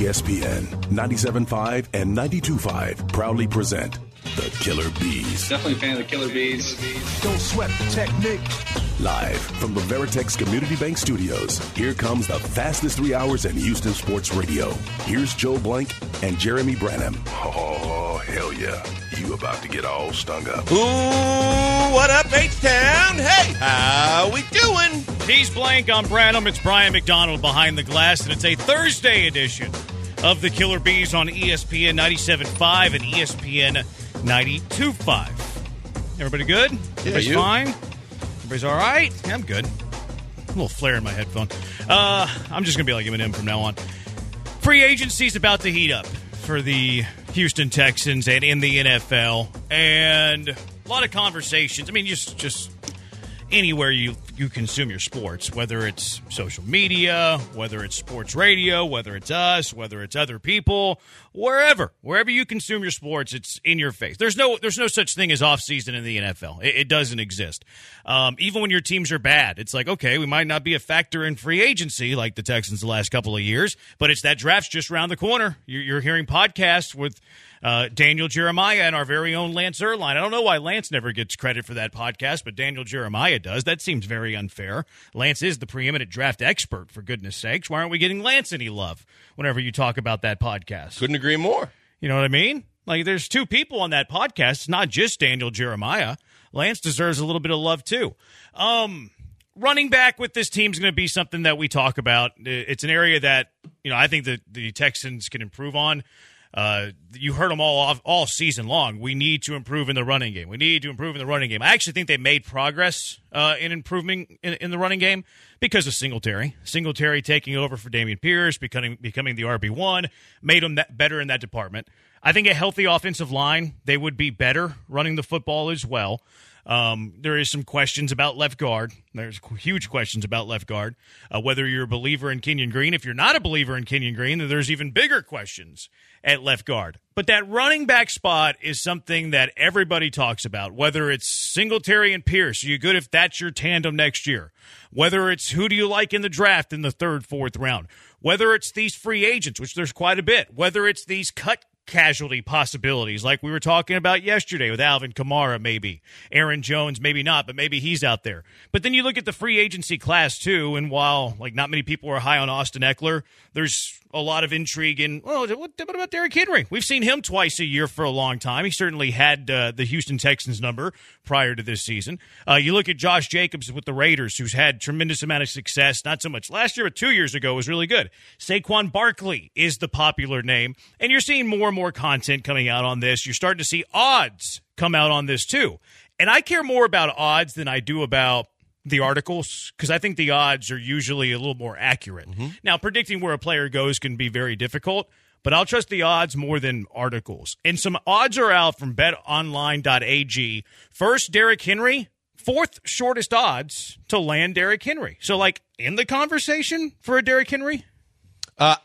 ESPN 97.5 and 92.5 proudly present the Killer B's. Definitely a fan of the Killer B's. Don't sweat the technique. Live from the Veritex Community Bank Studios, here comes the fastest three hours in Houston sports radio. Here's Joel Blank and Jeremy Branham. Oh, hell yeah. You about to get all stung up. Ooh, what up, H-Town? Hey, how we doing? He's Blank, I'm Branham. It's Brian McDonald behind the glass, and it's a Thursday edition of the Killer B's on ESPN 97.5 and ESPN 92.5. Everybody good? Everybody's you? fine? Everybody's all right? Yeah, I'm good. A little flare in my headphone. Uh, I'm just going to be like Eminem from now on. Free agency's about to heat up for the Houston Texans and in the NFL, and a lot of conversations. I mean, just just anywhere you you consume your sports, whether it's social media, whether it's sports radio, whether it's us, whether it's other people, wherever, wherever you consume your sports, it's in your face. There's no there's no such thing as off season in the NFL. It, it doesn't exist. Um, even when your teams are bad, it's like okay, we might not be a factor in free agency like the Texans the last couple of years, but it's that draft's just around the corner. You're, you're hearing podcasts with uh, Daniel Jeremiah and our very own Lance Zierlein. I don't know why Lance never gets credit for that podcast, but Daniel Jeremiah does. That seems very unfair. Lance is the preeminent draft expert, for goodness sakes. Why aren't we getting Lance any love whenever you talk about that podcast? Couldn't agree more. You know what I mean? Like, there's two people on that podcast. It's not just Daniel Jeremiah. Lance deserves a little bit of love, too. Um, running back with this team is going to be something that we talk about. It's an area that, you know, I think that the Texans can improve on. Uh, you heard them all off, all season long. We need to improve in the running game. We need to improve in the running game. I actually think they made progress uh, in improving in, in the running game because of Singletary. Singletary taking over for Dameon Pierce, becoming becoming the RB one, made them that better in that department. I think a healthy offensive line, they would be better running the football as well. Um, there is some questions about left guard. There's huge questions about left guard. Uh, whether you're a believer in Kenyon Green, if you're not a believer in Kenyon Green, then there's even bigger questions at left guard. But that running back spot is something that everybody talks about. Whether it's Singletary and Pierce, are you good if that's your tandem next year? Whether it's who do you like in the draft in the third, fourth round? Whether it's these free agents, which there's quite a bit. Whether it's these cut casualty possibilities, like we were talking about yesterday with Alvin Kamara, maybe Aaron Jones, maybe not, but maybe he's out there. But then you look at the free agency class too, and while like not many people are high on Austin Ekeler, there's a lot of intrigue in. Well, what, about Derrick Henry? We've seen him twice a year for a long time. He certainly had uh, the Houston Texans number prior to this season. Uh, you look at Josh Jacobs with the Raiders, who's had tremendous amount of success. Not so much last year, but two years ago was really good. Saquon Barkley is the popular name, and you're seeing more and more content coming out on this. You're starting to see odds come out on this too. And I care more about odds than I do about the articles because I think the odds are usually a little more accurate. Now, predicting where a player goes can be very difficult, but I'll trust the odds more than articles. And some odds are out from betonline.ag. First, Derrick Henry, fourth shortest odds to land Derrick Henry. So, like, in the conversation for a Derrick Henry? Uh,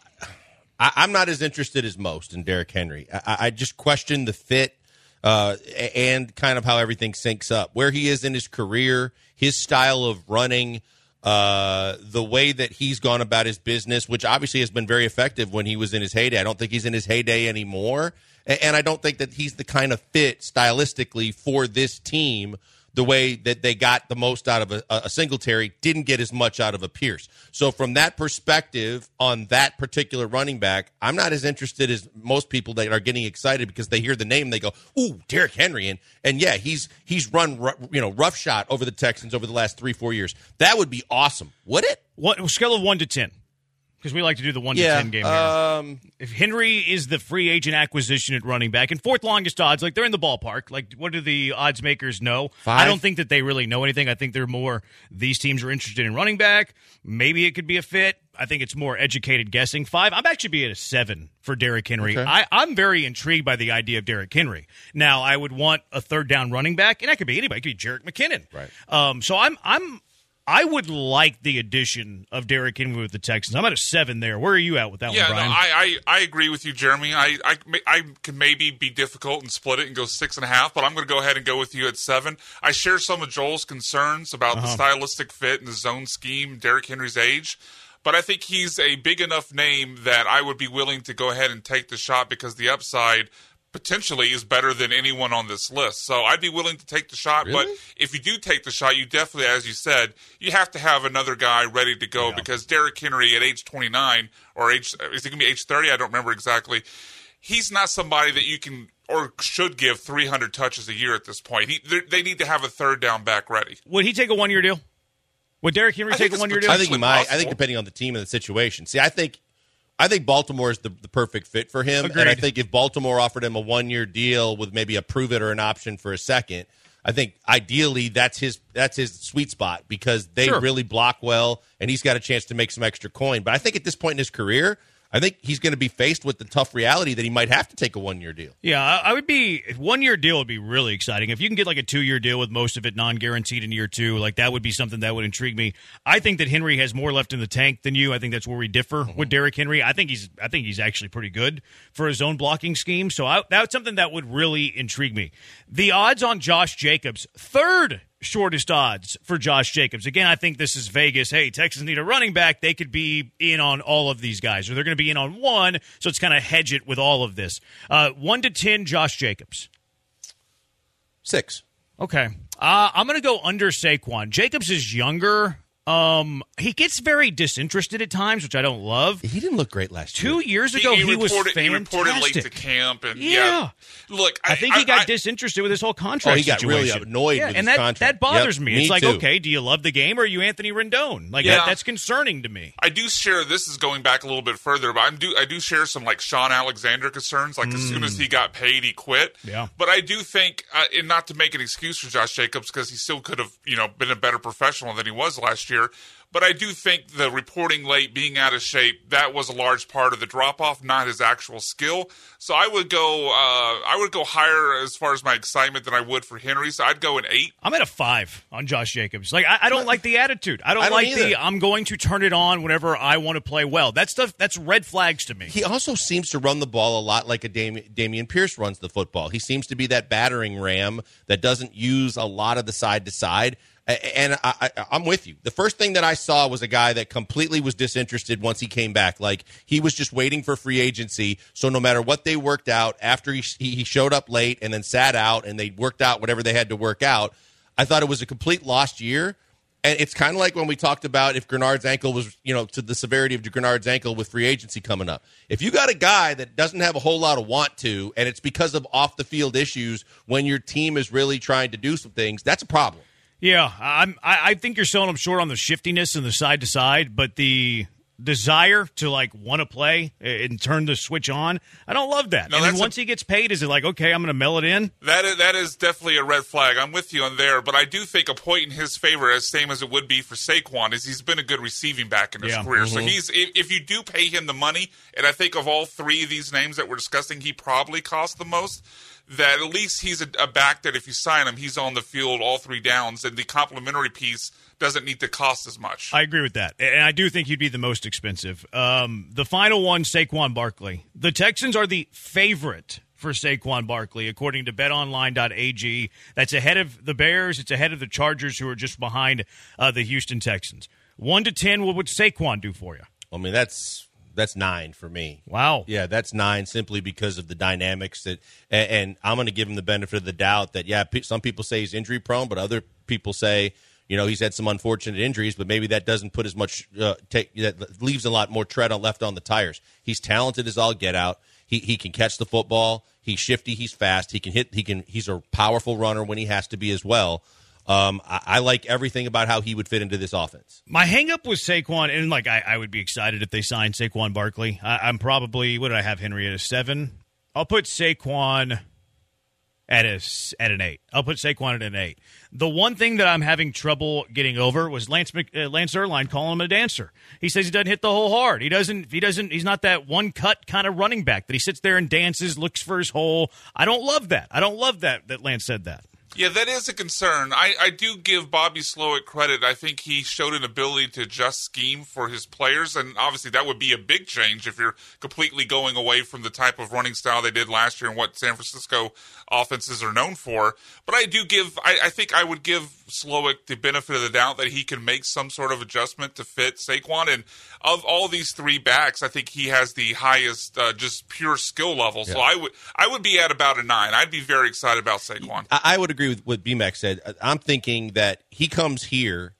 I, I'm not as interested as most in Derrick Henry. I, I just question the fit uh, and kind of how everything syncs up, where he is in his career, his style of running, uh, the way that he's gone about his business, which obviously has been very effective when he was in his heyday. I don't think he's in his heyday anymore, and I don't think that he's the kind of fit stylistically for this team the way that they got the most out of a, a Singletary, didn't get as much out of a Pierce. So from that perspective, on that particular running back, I'm not as interested as most people that are getting excited because they hear the name, they go, "Ooh, Derrick Henry," and and yeah, he's he's run ru- you know rough shot over the Texans over the last three four years. That would be awesome, would it? What scale of one to ten? Because we like to do the one to ten game here. Um, if Henry is the free agent acquisition at running back and fourth longest odds, like they're in the ballpark. Like, what do the odds makers know? Five? I don't think that they really know anything. I think they're more these teams are interested in running back. Maybe it could be a fit. I think it's more educated guessing. Five. I'm actually be at a seven for Derrick Henry. Okay. I, I'm very intrigued by the idea of Derrick Henry. Now, I would want a third down running back, and that could be anybody. It could be Jerick McKinnon. Right. Um, so I'm I'm I would like the addition of Derrick Henry with the Texans. I'm at a seven there. Where are you at with that Yeah, one, no, I, I, I agree with you, Jeremy. I, I, I can maybe be difficult and split it and go six and a half, but I'm going to go ahead and go with you at seven. I share some of Joel's concerns about Uh-huh. the stylistic fit and the zone scheme, Derrick Henry's age. but I think he's a big enough name that I would be willing to go ahead and take the shot because the upside potentially is better than anyone on this list. So I'd be willing to take the shot. Really? But if you do take the shot, you definitely, as you said, you have to have another guy ready to go because Derrick Henry at age 29 or age, is it going to be age 30? I don't remember exactly. He's not somebody that you can or should give 300 touches a year at this point. He, they- they need to have a third down back ready. Would he take a one year deal? Would Derrick Henry I take a one year deal? I think he Potentially might. I think depending on the team and the situation. See, I think I think Baltimore is the, the perfect fit for him, and I think if Baltimore offered him a one year deal with maybe a prove it or an option for a second, I think ideally that's his that's his sweet spot because they Sure. really block well, and he's got a chance to make some extra coin. But I think at this point in his career, I think he's going to be faced with the tough reality that he might have to take a one year deal. Yeah, I would be one year deal would be really exciting. If you can get like a two year deal with most of it non guaranteed in year two, like that would be something that would intrigue me. I think that Henry has more left in the tank than you. I think that's where we differ mm-hmm. with Derrick Henry. I think he's I think he's actually pretty good for his own blocking scheme. So I, that's something that would really intrigue me. The odds on Josh Jacobs, third shortest odds for Josh Jacobs. Again, I think this is Vegas. Hey, Texans need a running back. They could be in on all of these guys, or they're going to be in on one. So it's kind of hedge it with all of this. Uh, one to ten, Josh Jacobs. Six. Okay, uh, I'm going to go under Saquon. Jacobs is younger. Um, he gets very disinterested at times, which I don't love. He didn't look great last year. Two years ago, he, was reported, he fantastic. reported late to camp, and Yeah. yeah. Look, I think he got I, disinterested with his whole contract. Oh, he got really annoyed yeah, with and his that, contract. That bothers Yep, me. me It's like, too. okay, do you love the game or are you Anthony Rendon? Like Yeah. that, that's concerning to me. I do share. This is going back a little bit further, but I do. I do share some like Shaun Alexander concerns. Like as soon as he got paid, he quit. Mm. Yeah. But I do think, uh, and not to make an excuse for Josh Jacobs, because he still could have, you know, been a better professional than he was last year. But I do think the reporting late, being out of shape, that was a large part of the drop off, not his actual skill. So I would go. Uh, I would go higher as far as my excitement than I would for Henry. So I'd go an eight. I'm at a five on Josh Jacobs. Like I, I don't like the attitude. I don't, I don't like either. the I'm going to turn it on whenever I want to play well. That stuff that's red flags to me. He also seems to run the ball a lot like a Dameon, Dameon Pierce runs the football. He seems to be that battering ram that doesn't use a lot of the side to side. And I, I'm with you. The first thing that I saw was a guy that completely was disinterested once he came back. Like he was just waiting for free agency. So no matter what they worked out after he, he showed up late and then sat out and they worked out whatever they had to work out, I thought it was a complete lost year. And it's kind of like when we talked about if Greenard's ankle was, you know, to the severity of Greenard's ankle with free agency coming up. If you got a guy that doesn't have a whole lot of want to, and it's because of off the field issues when your team is really trying to do some things, that's a problem. Yeah, I'm. I, I think you're selling him short on the shiftiness and the side to side, but the desire to like want to play and turn the switch on, I don't love that. No, and then that's a- once he gets paid, is it like okay, I'm going to mail it in? That is, that is definitely a red flag. I'm with you on there, but I do think a point in his favor, as same as it would be for Saquon, is he's been a good receiving back in his Yeah. career. So mm-hmm. he's if, if you do pay him the money, and I think of all three of these names that we're discussing, he probably costs the most. That at least he's a, a back that if you sign him, he's on the field all three downs, and the complementary piece doesn't need to cost as much. I agree with that, and I do think he'd be the most expensive. Um, the final one, Saquon Barkley. The Texans are the favorite for Saquon Barkley, according to BetOnline.ag. That's ahead of the Bears. It's ahead of the Chargers, who are just behind uh, the Houston Texans. One to ten, what would Saquon do for you? I mean, that's that's nine for me. Wow. Yeah, that's nine simply because of the dynamics that, and, and I'm going to give him the benefit of the doubt that yeah, pe- some people say he's injury prone, but other people say you know he's had some unfortunate injuries, but maybe that doesn't put as much uh, take that leaves a lot more tread on left on the tires. He's talented as all get out. He he can catch the football. He's shifty. He's fast. He can hit. He can. He's a powerful runner when he has to be as well. Um, I, I like everything about how he would fit into this offense. My hangup was Saquon, and like I, I would be excited if they signed Saquon Barkley. I, I'm probably what did I have Henry at a seven? I'll put Saquon at a at an eight. I'll put Saquon at an eight. The one thing that I'm having trouble getting over was Lance uh, Lance Zierlein calling him a dancer. He says he doesn't hit the hole hard. He doesn't. He doesn't. He's not that one cut kind of running back that he sits there and dances, looks for his hole. I don't love that. I don't love that that Lance said that. Yeah, that is a concern. I, I do give Bobby Slowik credit. I think he showed an ability to adjust scheme for his players, and obviously that would be a big change if you're completely going away from the type of running style they did last year and what San Francisco offenses are known for. But I do give, I, I think I would give Slowik the benefit of the doubt that he can make some sort of adjustment to fit Saquon. And of all these three backs, I think he has the highest uh, just pure skill level. So I would I would be at about a nine. I'd be very excited about Saquon. I, I would agree with what BMAC said. I'm thinking that he comes here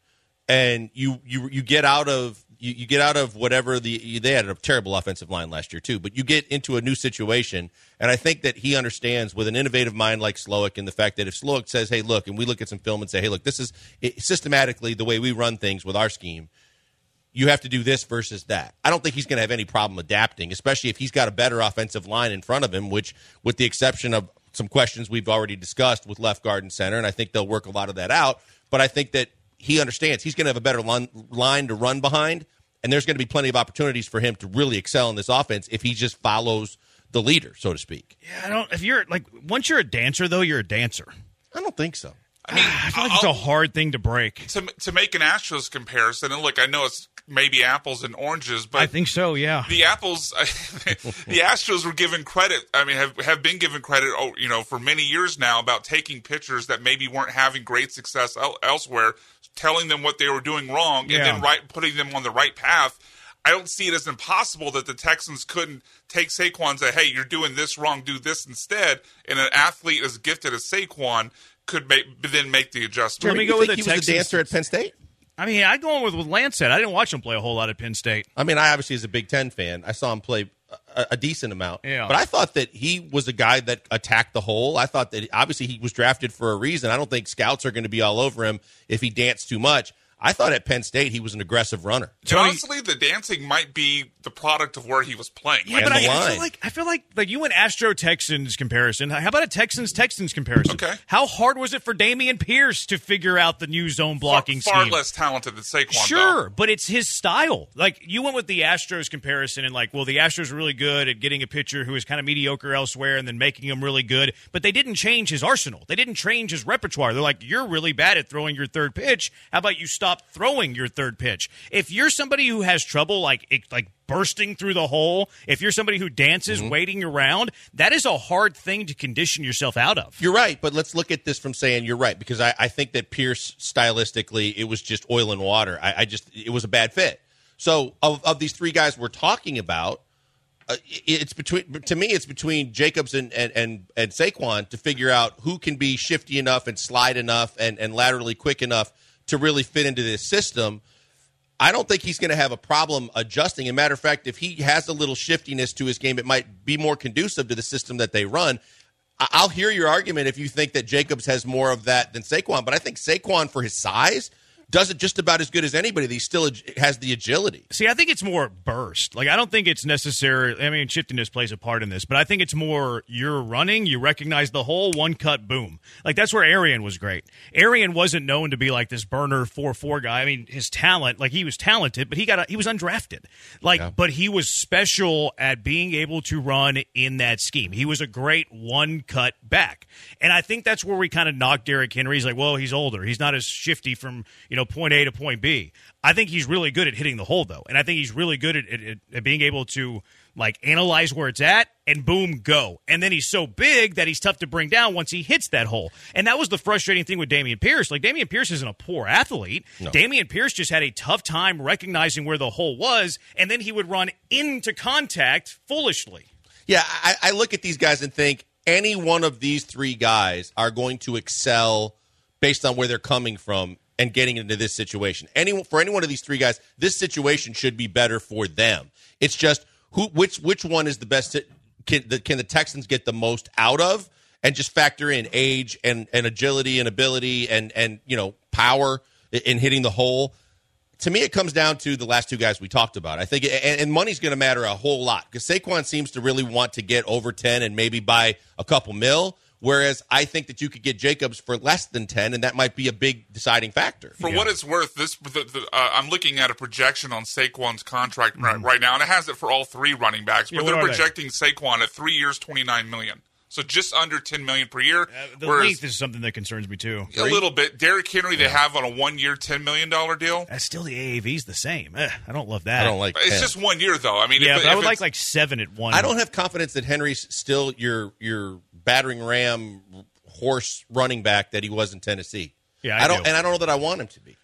and you you you get out of you, you get out of whatever the they had a terrible offensive line last year too, but you get into a new situation, and I think that he understands with an innovative mind like Slowik and the fact that if Slowik says, "Hey, look," and we look at some film and say, "Hey, look, this is it, systematically the way we run things with our scheme." You have to do this versus that. I don't think he's going to have any problem adapting, especially if he's got a better offensive line in front of him, which, with the exception of some questions we've already discussed with left guard and center, and I think they'll work a lot of that out. But I think that he understands he's going to have a better line, line to run behind, and there's going to be plenty of opportunities for him to really excel in this offense if he just follows the leader, so to speak. Yeah, I don't. If you're like once you're a dancer, though, you're a dancer. I don't think so. I mean, ah, I feel like it's a hard thing to break. to to make an Astros comparison, and look, I know it's maybe apples and oranges, but I think so. Yeah. the apples the astros were given credit i mean have have been given credit oh, you know for many years now about taking pitchers that maybe weren't having great success elsewhere telling them what they were doing wrong Yeah. and then right putting them on the right path I don't see it as impossible that the Texans couldn't take Saquon and say, "Hey, you're doing this wrong. Do this instead." And an athlete as gifted as Saquon could make, then make the adjustment. Let me go with think the he was a dancer at Penn State? I mean, I'd go on with what Lance said. I didn't watch him play a whole lot at Penn State. I mean, I obviously, as a Big Ten fan, I saw him play a, a decent amount. Yeah. But I thought that he was a guy that attacked the hole. I thought that obviously he was drafted for a reason. I don't think scouts are going to be all over him if he danced too much. I thought at Penn State he was an aggressive runner. And honestly, the dancing might be the product of where he was playing. Yeah, Like, but I, I feel like I feel like like you went Astro Texans comparison. How about a Texans Texans comparison? Okay. How hard was it for Dameon Pierce to figure out the new zone blocking far, far scheme? less talented than Saquon. Sure, though. but it's his style. Like you went with the Astros comparison, and like, well, the Astros are really good at getting a pitcher who is kind of mediocre elsewhere, and then making him really good. But they didn't change his arsenal. They didn't change his repertoire. They're like, you're really bad at throwing your third pitch. How about you stop throwing your third pitch? If you're somebody who has trouble, like it, like bursting through the hole, if you're somebody who dances waiting around, that is a hard thing to condition yourself out of. You're right, but let's look at this from saying you're right because I, I think that Pierce stylistically it was just oil and water. I, I just it was a bad fit. So of, of these three guys we're talking about, uh, it's between to me it's between Jacobs and, and and and Saquon to figure out who can be shifty enough and slide enough and and laterally quick enough to really fit into this system. I don't think he's going to have a problem adjusting. As a matter of fact, if he has a little shiftiness to his game, it might be more conducive to the system that they run. I'll hear your argument if you think that Jacobs has more of that than Saquon, but I think Saquon, for his size, does it just about as good as anybody. He still has the agility. See, I think it's more burst. Like, I don't think it's necessary. I mean, shiftiness plays a part in this, but I think it's more you're running, you recognize the hole, one cut, boom. Like, that's where Arian was great. Arian wasn't known to be like this burner 4 4 guy. I mean, his talent, like, he was talented, but he got a, he was undrafted. Like, but he was special at being able to run in that scheme. He was a great one cut back. And I think that's where we kind of knocked Derrick Henry. He's like, well, he's older. He's not as shifty from, you know, point A to point B. I think he's really good at hitting the hole, though. And I think he's really good at, at, at being able to, like, analyze where it's at and boom, go. And then he's so big that he's tough to bring down once he hits that hole. And that was the frustrating thing with Dameon Pierce. Like, Dameon Pierce isn't a poor athlete. Dameon Pierce just had a tough time recognizing where the hole was, and then he would run into contact foolishly. Yeah, I, I look at these guys and think any one of these three guys are going to excel based on where they're coming from and getting into this situation. Any for any one of these three guys, this situation should be better for them. It's just who which which one is the best to- can the, can the Texans get the most out of and just factor in age and, and agility and ability and and you know power in- in hitting the hole to me, it comes down to the last two guys we talked about. I think, and, and money's going to matter a whole lot because Saquon seems to really want to get over ten and maybe buy a couple mil. Whereas I think that you could get Jacobs for less than ten, and that might be a big deciding factor. For what it's worth, this the, the, uh, I'm looking at a projection on Saquon's contract right, right now, and it has it for all three running backs. But what they're are they? projecting Saquon at three years, 29 million, so just under 10 million per year. Uh, the whereas length is something that concerns me, too. a little bit. Derrick Henry, they have on a one-year, 10 million dollar deal. That's still the AAV's the same. Eh, I don't love that. I don't like. It's 10. just one year, though. I mean, Yeah, if, but I would like like seven at one. I don't have confidence that Henry's still your your battering ram horse running back that he was in Tennessee. Yeah, I don't, do. and I don't know that I want him to be.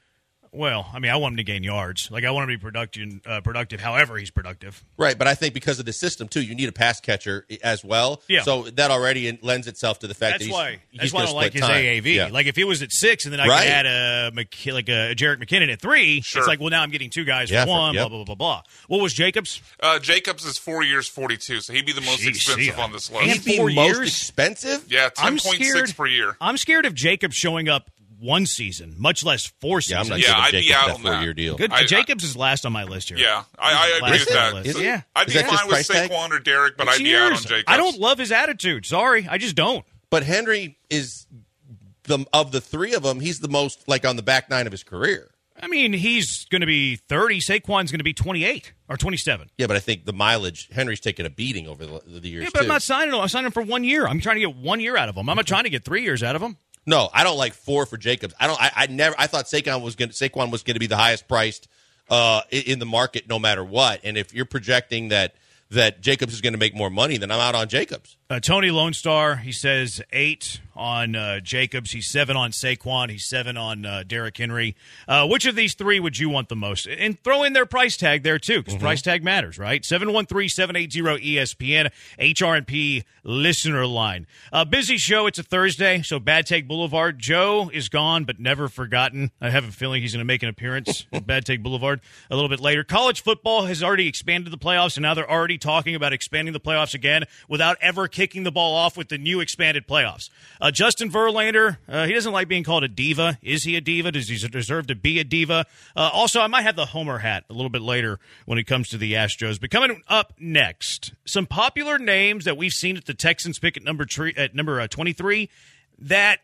Well, I mean, I want him to gain yards. Like I want him to be productive, uh, productive. However, he's productive. Right, but I think because of the system too, you need a pass catcher as well. Yeah. So that already lends itself to the fact That's that he's, why. he's That's why I don't like his time. AAV. Yeah. Like if he was at six, and then I Right. could add a Mc- like a Jerick McKinnon at three. Sure. It's like, well, now I'm getting two guys Yeah, for for- one. yep. Blah blah blah blah. What was Jacobs? Uh, Jacobs is four years, forty-two, so he'd be the most Jeez, expensive yeah. on this list. He'd be four most years? expensive. yeah, ten I'm scared per year. I'm scared of Jacobs showing up one season, much less four Yeah, I'm seasons. not Yeah, I'd be Jacobs out that on that. four year deal. Good. I- I- Jacobs is last on my list here. Yeah, I, I agree with on the that. list. Yeah. I'd Is be fine with price tag? Saquon or Derek, but I'd be Cheers. out on Jacobs. I don't love his attitude. Sorry, I just don't. But Henry is the of the three of them, he's the most like on the back nine of his career. I mean, he's going to be 30. Saquon's going to be 28 or 27. Yeah, but I think the mileage Henry's taken a beating over the, the years Yeah, but too. I'm not signing him. I'm signing him for one year. I'm trying to get one year out of him. I'm not trying to get three years out of him. No, I don't like four for Jacobs. I don't. I, I never. I thought Saquon was going. Saquon was going to be the highest priced uh, in the market, no matter what. And if you're projecting that that Jacobs is going to make more money, then I'm out on Jacobs. Uh, Tony Lone Star, he says eight on uh, Jacobs. He's seven on Saquon. He's seven on uh, Derrick Henry. Uh, which of these three would you want the most? And throw in their price tag there, too, because price tag matters, right? 713-780-ESPN, HRNP listener line. Uh, busy show. It's a Thursday, so Bad Take Boulevard. Joe is gone, but never forgotten. I have a feeling he's going to make an appearance at Bad Take Boulevard a little bit later. College football has already expanded the playoffs, and now they're already talking about expanding the playoffs again without ever kicking the ball off with the new expanded playoffs. Uh, Justin Verlander, uh, he doesn't like being called a diva. Is he a diva? Does he deserve to be a diva? Uh, also, I might have the Homer hat a little bit later when it comes to the Astros. But coming up next, some popular names that we've seen at the Texans pick at number tre- at number uh, twenty three that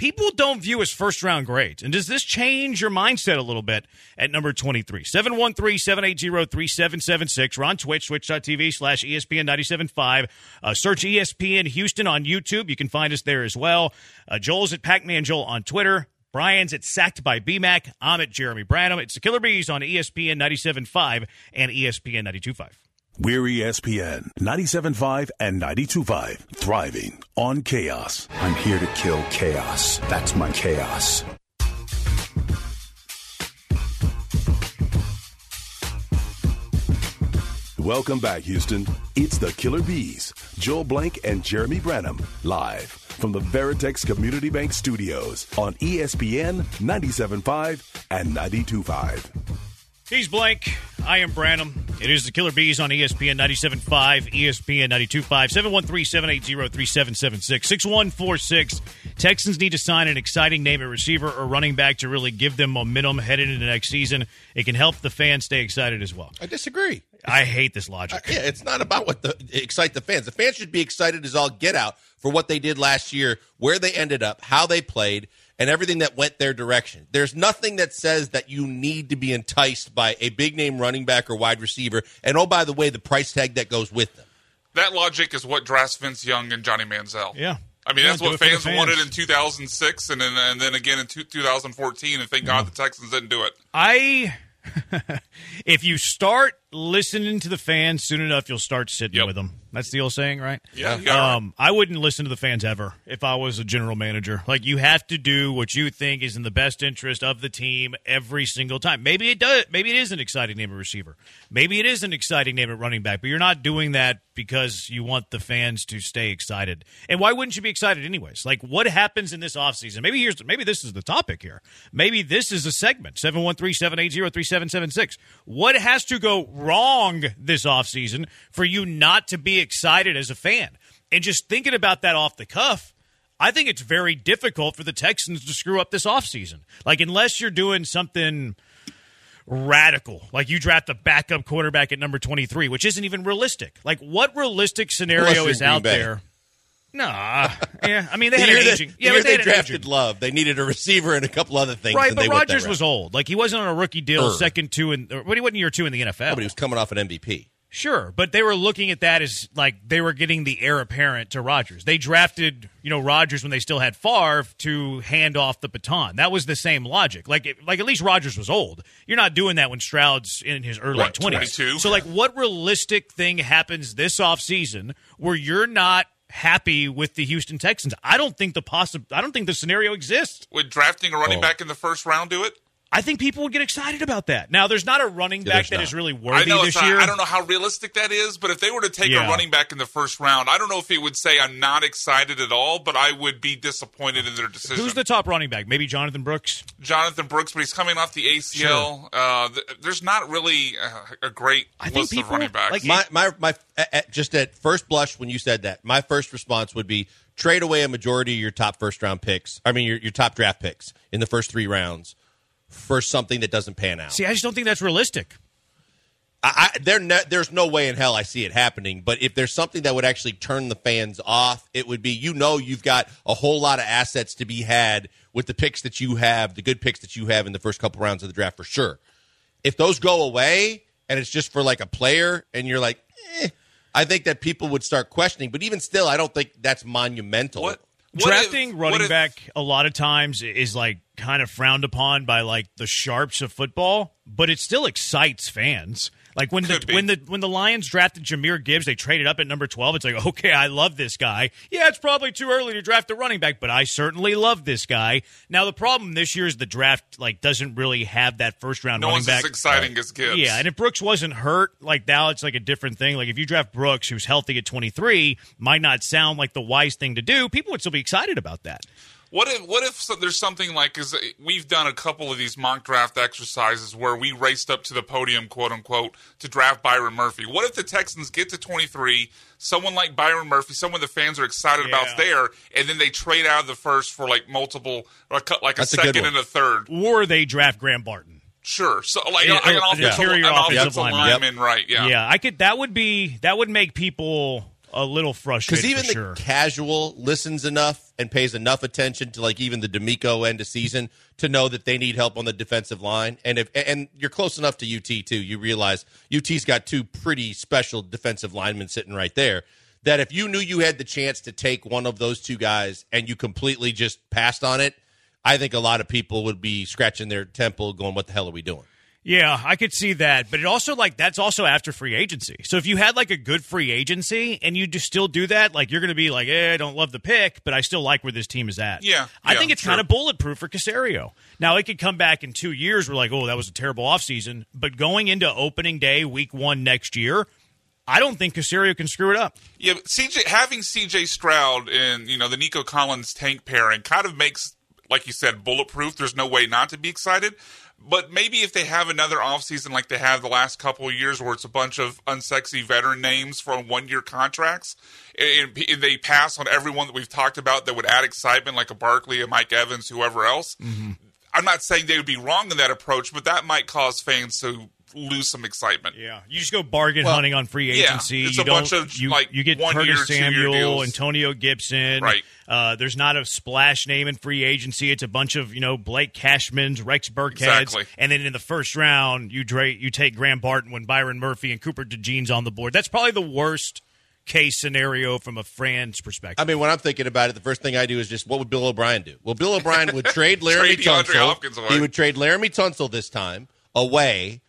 people don't view as first round grades. And does this change your mindset a little bit at number 23? 713 780 3776. We're on Twitch, twitch.tv slash ESPN 975. Uh, search ESPN Houston on YouTube. You can find us there as well. Uh, Joel's at Pac Man Joel on Twitter. Brian's at Sacked by BMAC. I'm at Jeremy Branham. It's the Killer B's on ESPN 97.5 and ESPN 92.5. We're E ESPN 97.5 and 92.5. Thriving on chaos. I'm here to kill chaos. That's my chaos. Welcome back, Houston. It's the Killer B's, Joel Blank and Jeremy Branham, live from the Veritex Community Bank Studios on ESPN 97.5 and 92.5. He's blank. I am Branham. It is the Killer B's on ESPN 97.5, ESPN 92.5, 713-780-3776, 6146. Texans need to sign an exciting name at receiver or running back to really give them momentum headed into next season. It can help the fans stay excited as well. I disagree. I hate this logic. Uh, yeah, it's not about what the excite the fans. The fans should be excited as all get out for what they did last year, where they ended up, how they played, and everything that went their direction. There's nothing that says that you need to be enticed by a big name running back or wide receiver. And oh, by the way, the price tag that goes with them. That logic is what drafts Vince Young and Johnny Manziel. Yeah. I mean, Yeah, that's what it for the fans, fans. wanted in 2006 and then, and then again in two, 2014. And thank God the Texans didn't do it. I if you start listening to the fans soon enough, you'll start sitting Yep. with them. That's the old saying, right? Yeah, you got it right. Um, I wouldn't listen to the fans ever if I was a general manager. Like you have to do what you think is in the best interest of the team every single time. Maybe it does. Maybe it is an exciting name at receiver. Maybe it is an exciting name at running back. But you're not doing that because you want the fans to stay excited. And why wouldn't you be excited anyways? Like what happens in this offseason? Maybe here's maybe this is the topic here. Maybe this is a segment 713-780-3776. What has to go wrong this offseason for you not to be excited as a fan? And just thinking about that off the cuff, I think it's very difficult for the Texans to screw up this offseason. Like unless you're doing something radical. Like you draft the backup quarterback at number 23, which isn't even realistic. Like what realistic scenario is out Bay. there? Nah. yeah. I mean, they The had an that- aging. the Yeah, year but they they had an drafted aging. Love, they needed a receiver and a couple other things. Right, and but they Rodgers was old. Like he wasn't on a rookie deal, Sure. second two in, or, what he wasn't year two in the NFL. but he was coming off an MVP. Sure, but they were looking at that as like they were getting the heir apparent to Rodgers. They drafted, you know, Rodgers when they still had Favre to hand off the baton. That was the same logic. Like, it, like at least Rodgers was old. You're not doing that when Stroud's in his early What, twenties. 22? So, like, what realistic thing happens this offseason where you're not happy with the Houston Texans. I don't think the possi- I don't think the scenario exists. Would drafting a running Oh. back in the first round do it? I think people would get excited about that. Now, there's not a running back there's that is not. really I worthy know this not, year. I don't know how realistic that is, but if they were to take Yeah. a running back in the first round, I don't know if he would say I'm not excited at all, but I would be disappointed in their decision. Who's the top running back? Maybe Jonathan Brooks. Jonathan Brooks, but he's coming off the ACL. Uh, th- there's not really uh, a great I think list of running backs. like, my my my at, at- just at first blush when you said that, my first response would be trade away a majority of your top first round picks. I mean your your top draft picks in the first three rounds for something that doesn't pan out. See, I just don't think that's realistic. I, I there ne- there's no way in hell I see it happening. But if there's something that would actually turn the fans off, it would be you know you've got a whole lot of assets to be had with the picks that you have, the good picks that you have in the first couple rounds of the draft for sure. If those go away and it's just for like a player, and you're like, eh, I think that people would start questioning. But even still, I don't think that's monumental. what, what Drafting if- running if- back a lot of times is like kind of frowned upon by like the sharps of football, but it still excites fans. Like when the be. when the when the Lions drafted Jahmyr Gibbs, they traded up at number twelve. It's like, okay, I love this guy. Yeah, it's probably too early to draft a running back, but I certainly love this guy. Now the problem this year is the draft like doesn't really have that first round No running one's back. as exciting as Gibbs. Yeah, and if Brooks wasn't hurt, like now it's like a different thing. Like if you draft Brooks, who's healthy at 23, might not sound like the wise thing to do. People would still be excited about that. What if what if so- there's something like because we've done a couple of these mock draft exercises where we raced up to the podium, quote unquote, to draft Byron Murphy. What if the Texans get to 23, someone like Byron Murphy, someone the fans are excited Yeah. about's there, and then they trade out of the first for like multiple, like a, like That's a second one. and a third. Or they draft Graham Barton. Sure, so like, Yeah, like an offensive, interior an offensive offensive lineman. lineman, right? Yeah. Yeah. I could. That would be. That would make people a little frustrated. Because even the sure. casual listens enough and pays enough attention to like even the DeMeco end of season to know that they need help on the defensive line. And if and you're close enough to UT too, you realize UT's got two pretty special defensive linemen sitting right there. That if you knew you had the chance to take one of those two guys and you completely just passed on it, I think a lot of people would be scratching their temple, going, "What the hell are we doing?" Yeah, I could see that, but it also like that's also after free agency. So if you had like a good free agency and you just still do that, like you're going to be like, eh, I don't love the pick, but I still like where this team is at. Yeah, I yeah, think it's sure. kind of bulletproof for Caserio. Now it could come back in two years. We're like, oh, that was a terrible offseason. but going into opening day, week one next year, I don't think Caserio can screw it up. Yeah, but CJ having CJ Stroud and you know the Nico Collins tank pairing kind of makes, like you said, bulletproof. There's no way not to be excited. But maybe if they have another offseason like they have the last couple of years, where it's a bunch of unsexy veteran names for one year contracts, and, and they pass on everyone that we've talked about that would add excitement, like a Barkley, a Mike Evans, whoever else. Mm-hmm. I'm not saying they would be wrong in that approach, but that might cause fans to lose some excitement. Yeah, you just go bargain hunting on free agency. yeah, agency. it's you a don't, bunch of, you, like, you get one Curtis year Samuel, deals. Antonio Gibson. Right. Uh, there's not a splash name in free agency. It's a bunch of you know Blake Cashmans, Rex Burkheads, Exactly. and then in the first round you dra- you take Graham Barton when Byron Murphy and Cooper DeJean's on the board. That's probably the worst case scenario from a fan's perspective. I mean, when I'm thinking about it, the first thing I do is just what would Bill O'Brien do? Well, Bill O'Brien would trade Laremy Trade Tunsil. Hopkins away. He would trade Laremy Tunsil this time away,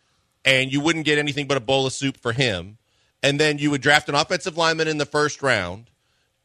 and you wouldn't get anything but a bowl of soup for him. And then you would draft an offensive lineman in the first round,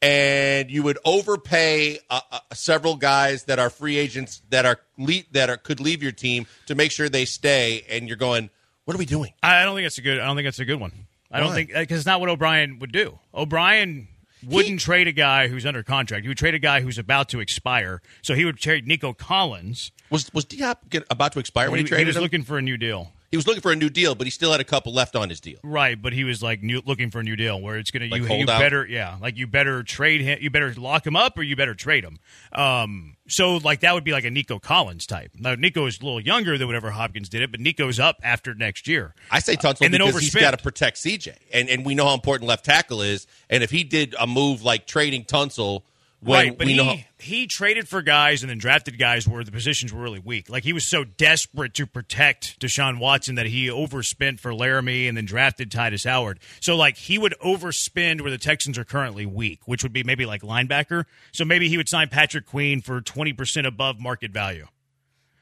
and you would overpay uh, uh, several guys that are free agents that are le- that are could leave your team to make sure they stay. And you're going, what are we doing? I don't think that's a good. I don't think that's a good one. I don't think because it's not what O'Brien would do. O'Brien wouldn't trade a guy who's under contract. He would trade a guy who's about to expire. So he would trade Nico Collins. Was was D Hop about to expire when he, he, traded He was him? looking for a new deal. He was looking for a new deal, but he still had a couple left on his deal. Right, but he was like new, looking for a new deal where it's going Like to you, hold you out? better yeah like you better trade him you better lock him up or you better trade him. Um, so like that would be like a Nico Collins type. Now Nico is a little younger than whatever Hopkins did it, but Nico's up after next year. I say Tunsil and then because he's got to protect CJ, and and we know how important left tackle is. And if he did a move like trading Tunsil, right, but he know he traded for guys and then drafted guys where the positions were really weak. Like he was so desperate to protect Deshaun Watson that he overspent for Laremy and then drafted Tytus Howard. So like he would overspend where the Texans are currently weak, which would be maybe like linebacker. So maybe he would sign Patrick Queen for twenty percent above market value.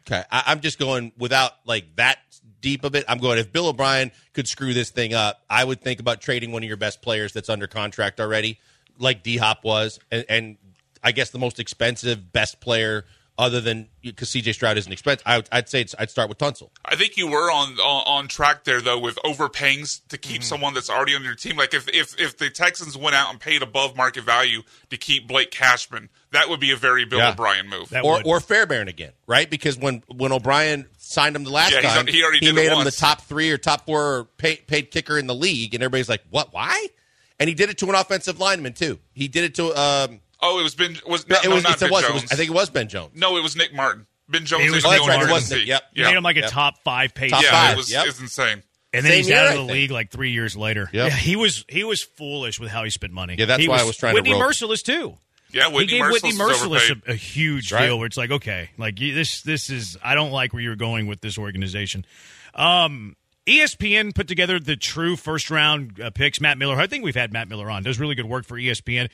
okay, I, I'm just going without like that deep of it. I'm going if Bill O'Brien could screw this thing up, I would think about trading one of your best players that's under contract already. like D Hop was, and, and I guess the most expensive, best player other than because CJ Stroud isn't expensive. I, would- I'd say it's, I'd start with Tunsil. I think you were on on, on track there though with overpaying to keep someone that's already on your team. Like if, if if the Texans went out and paid above market value to keep Blake Cashman, that would be a very Bill Yeah. O'Brien move. That or would. or Fairbairn again, right? Because when when O'Brien signed him the last Yeah, time, he already did it made him once. the top three or top four paid, paid kicker in the league, and everybody's like, "What? Why?" And he did it to an offensive lineman too. He did it to um. Oh, it was Ben. Was no, it was, no, not it's- it Ben was, it Jones. was. I think it was Ben Jones. no, it was Nick Martin. Ben Jones It is was the Oh, that's right, it was emergency. Nick. Yep. Yeah, made him like a Yep. top five paid. Top yeah, five. it was Yep. it's insane. And then Same he's year, out of the league like three years later. Yep. Yeah, he was he was foolish with how he spent money. Yeah, that's He why I was trying to Whitney Mercilus too. Yeah, he Whitney gave Mercilus Whitney Mercilus a, a huge Right. deal where it's like, okay, like this this is I don't like where you're going with this organization. Um, ESPN put together the true first round uh, picks. Matt Miller, I think we've had Matt Miller on. Does really good work for ESPN.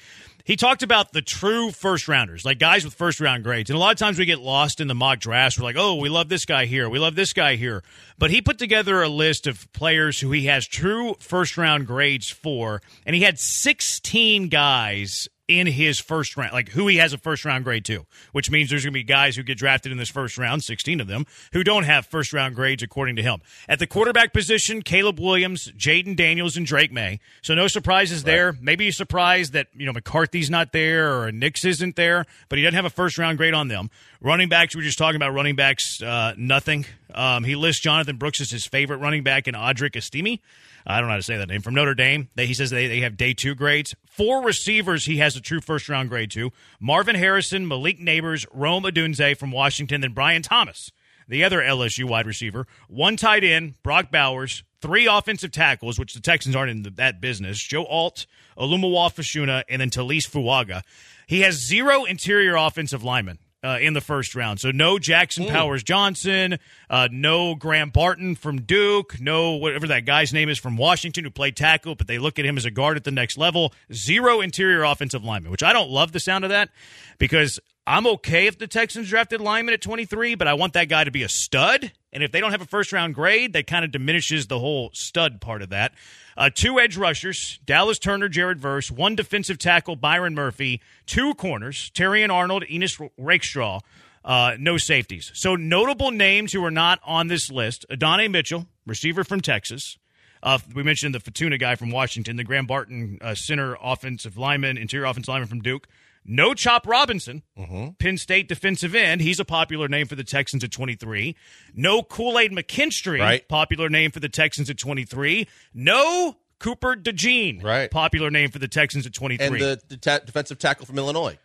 He talked about the true first rounders, like guys with first round grades. And a lot of times we get lost in the mock drafts. We're like, oh, we love this guy here, we love this guy here. But he put together a list of players who he has true first round grades for, and he had 16 guys in his first round, like who he has a first round grade to, which means there's going to be guys who get drafted in this first round, 16 of them, who don't have first round grades according to him. At the quarterback position, Caleb Williams, Jayden Daniels, and Drake Maye. So no surprises there. Maybe you're surprised that, you know, McCarthy's not there or Nix isn't there, but he doesn't have a first round grade on them. Running backs, we were just talking about running backs, uh, nothing. Um, he lists Jonathan Brooks as his favorite running back and Audric Estime. I don't know how to say that name from Notre Dame. They, he says they, they have day two grades. Four receivers he has a true first round grade to Marvin Harrison, Malik Nabers, Rome Odunze from Washington, then Brian Thomas, the other LSU wide receiver. One tight end, Brock Bowers. Three offensive tackles, which the Texans aren't in the, that business. Joe Alt, Olumuyiwa Fashanu, and then Taliese Fuaga. He has zero interior offensive linemen uh, in the first round. So no Jackson Powers Johnson, uh, no Graham Barton from Duke, no whatever that guy's name is from Washington who played tackle, but they look at him as a guard at the next level. Zero interior offensive lineman, which I don't love the sound of that because I'm okay if the Texans drafted lineman at 23, but I want that guy to be a stud. And if they don't have a first round grade, that kind of diminishes the whole stud part of that. Uh, two edge rushers, Dallas Turner, Jared Verse, one defensive tackle, Byron Murphy, two corners, Terrion Arnold, Ennis Rakestraw, uh, no safeties. So notable names who are not on this list: Adonai Mitchell, receiver from Texas. Uh, we mentioned the Fautanu guy from Washington, the Graham Barton uh, center offensive lineman, interior offensive lineman from Duke. No Chop Robinson, mm-hmm. Penn State defensive end. He's a popular name for the Texans at 23. No Kool Aid McKinstry, Right. popular name for the Texans at 23. No Cooper DeJean, Right. popular name for the Texans at 23. And the, the ta- defensive tackle from Illinois.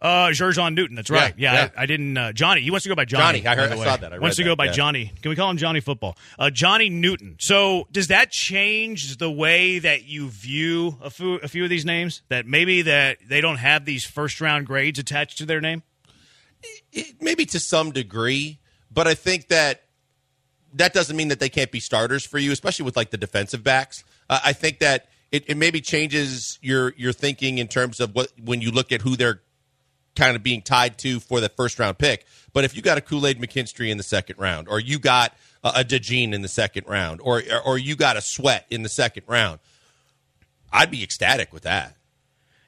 Uh, Jer'Zhan Newton. That's right. Yeah, Yeah, yeah. I, I didn't. Uh, Johnny. He wants to go by Johnny. Johnny, I heard- I saw that. I wants to go that, by yeah. Johnny. Can we call him Johnny Football? Uh, Johnny Newton. So does that change the way that you view a few, a few of these names? That maybe that they don't have these first round grades attached to their name. It- maybe to some degree, but I think that that doesn't mean that they can't be starters for you, especially with like the defensive backs. Uh, I think that it, it maybe changes your your thinking in terms of what when you look at who they're kind of being tied to for the first round pick. But if you got a Kool Aid McKinstry in the second round, or you got a, DeJean in the second round, or or you got a Sweat in the second round, I'd be ecstatic with that.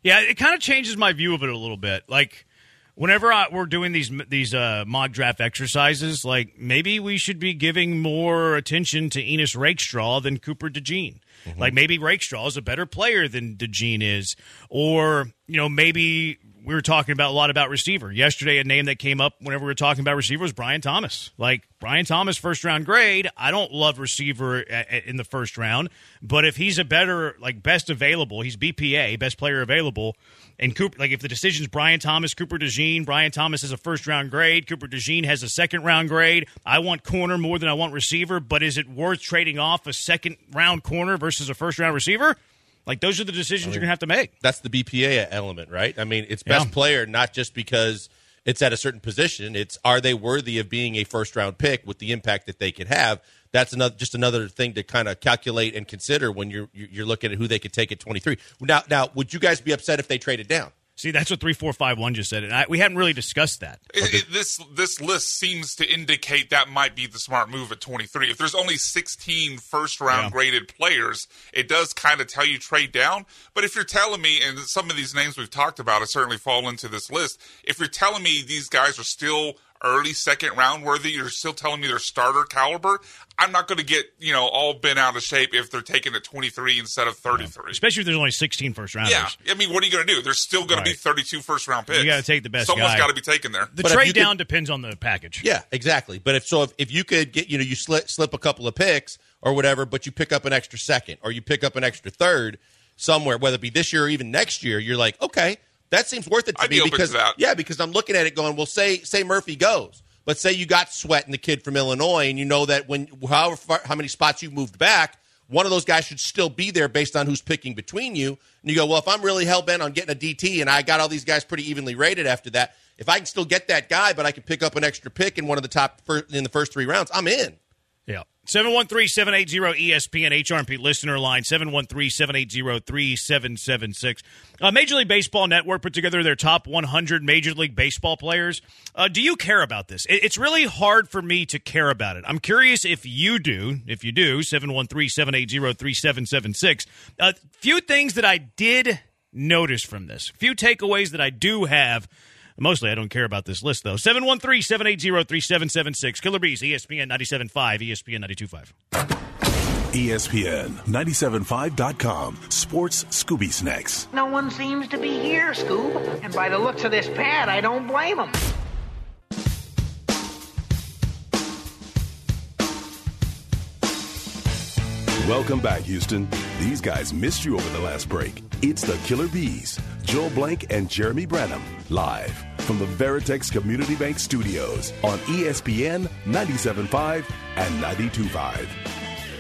Yeah, it kind of changes my view of it a little bit. Like whenever I, we're doing these these uh, mock draft exercises, like maybe we should be giving more attention to Ennis Rakestraw than Cooper DeJean. Like maybe Rakestraw is a better player than DeJean is, or you know maybe we were talking about a lot about receiver yesterday. A name that came up whenever we were talking about receiver was Brian Thomas. Like Brian Thomas, first round grade. I don't love receiver a- a- in the first round, but if he's a better like best available, he's BPA, best player available. And Cooper, like if the decision's Brian Thomas, Cooper DeJean, Brian Thomas has a first round grade, Cooper DeJean has a second round grade. I want corner more than I want receiver, but is it worth trading off a second round corner versus a first round receiver? Like those are the decisions you're gonna have to make. that's the BPA element, right? I mean, it's best Yeah. player not just because it's at a certain position. It's are they worthy of being a first round pick with the impact that they could have. That's another just another thing to kind of calculate and consider when you're you're you're looking at who they could take at 23. Now, now, would you guys be upset if they traded down? See, that's what three four five one just said, and I, we hadn't really discussed that. It, it, this this list seems to indicate that might be the smart move at 23. If there's only 16 first round Yeah. graded players, it does kind of tell you trade down. But if you're telling me, and some of these names we've talked about have certainly fall into this list, if you're telling me these guys are still early second round worthy, you're still telling me they're starter caliber, I'm not going to get you know all bent out of shape if they're taken at 23 instead of 33. Especially if there's only 16 first rounders. Yeah, I mean, what are you going to do? There's still going to be 32 first round picks. You gotta take the best Someone's guy. got to be taken there. The But trade you could- down depends on the package. Yeah, exactly. But if so, if, if you could get, you know, you slip slip a couple of picks or whatever, but you pick up an extra second or you pick up an extra third somewhere, whether it be this year or even next year, you're like, okay, that seems worth it to I'd me be open to because that. yeah, because I'm looking at it going, well, say say Murphy goes, but say you got Sweat and the kid from Illinois, and you know that when however far, how many spots you moved back. One of those guys should still be there based on who's picking between you. And you go, well, if I'm really hell bent on getting a DT and I got all these guys pretty evenly rated after that, if I can still get that guy, but I can pick up an extra pick in one of the top in the first three rounds, I'm in. Yeah. 713-780-ESPN HRP listener line 713-780-3776. Uh, Major League Baseball Network put together their top 100 Major League Baseball players. Uh, do you care about this? It- it's really hard for me to care about it. I'm curious if you do. If you do, 713-780-3776. A few things that I did notice from this. Few takeaways that I do have. Mostly, I don't care about this list, though. 713 780 3776. Killer B's, ESPN 97.5, ESPN 92.5. ESPN 975.com. Sports Scooby Snacks. No one seems to be here, Scoob. And by the looks of this pad, I don't blame them. Welcome back, Houston. These guys missed you over the last break. It's the Killer B's, Joel Blank and Jeremy Branham, live from the Veritex Community Bank Studios on ESPN 97.5 and 92.5.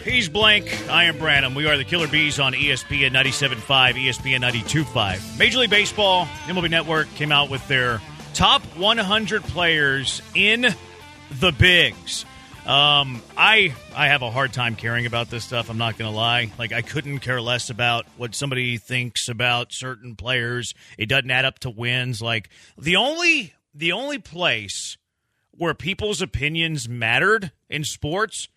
He's Blank. I am Branham. We are the Killer B's on ESPN 97.5, ESPN 92.5. Major League Baseball, MLB Network came out with their top 100 players in the bigs. Um, I I have a hard time caring about this stuff. I'm not going to lie. Like I couldn't care less about what somebody thinks about certain players. It doesn't add up to wins. Like the only the only place where people's opinions mattered in sports,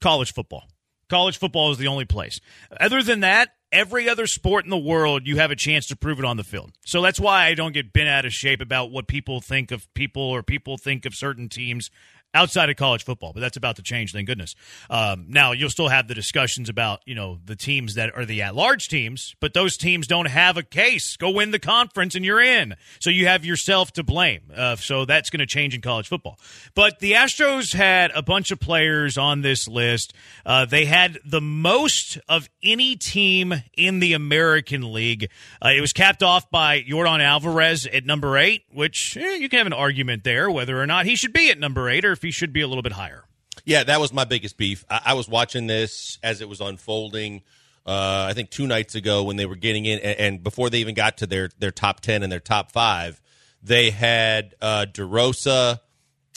college football. College football is the only place. Other than that, every other sport in the world, you have a chance to prove it on the field. So that's why I don't get bent out of shape about what people think of people or people think of certain teams outside of college football. But that's about to change, thank goodness. Um, now you'll still have the discussions about you know the teams that are the at-large teams, but those teams don't have a case. Go win the conference and you're in. So you have yourself to blame. Uh, so that's going to change in college football. But the Astros had a bunch of players on this list. Uh, they had the most of any team in the American League. Uh, it was capped off by Yordan Alvarez at number eight, which eh, you can have an argument there whether or not he should be at number eight or if he should be a little bit higher. Yeah, that was my biggest beef. I, I was watching this as it was unfolding. Uh, I think two nights ago when they were getting in, and, and before they even got to their their top ten and their top five, they had uh, DeRosa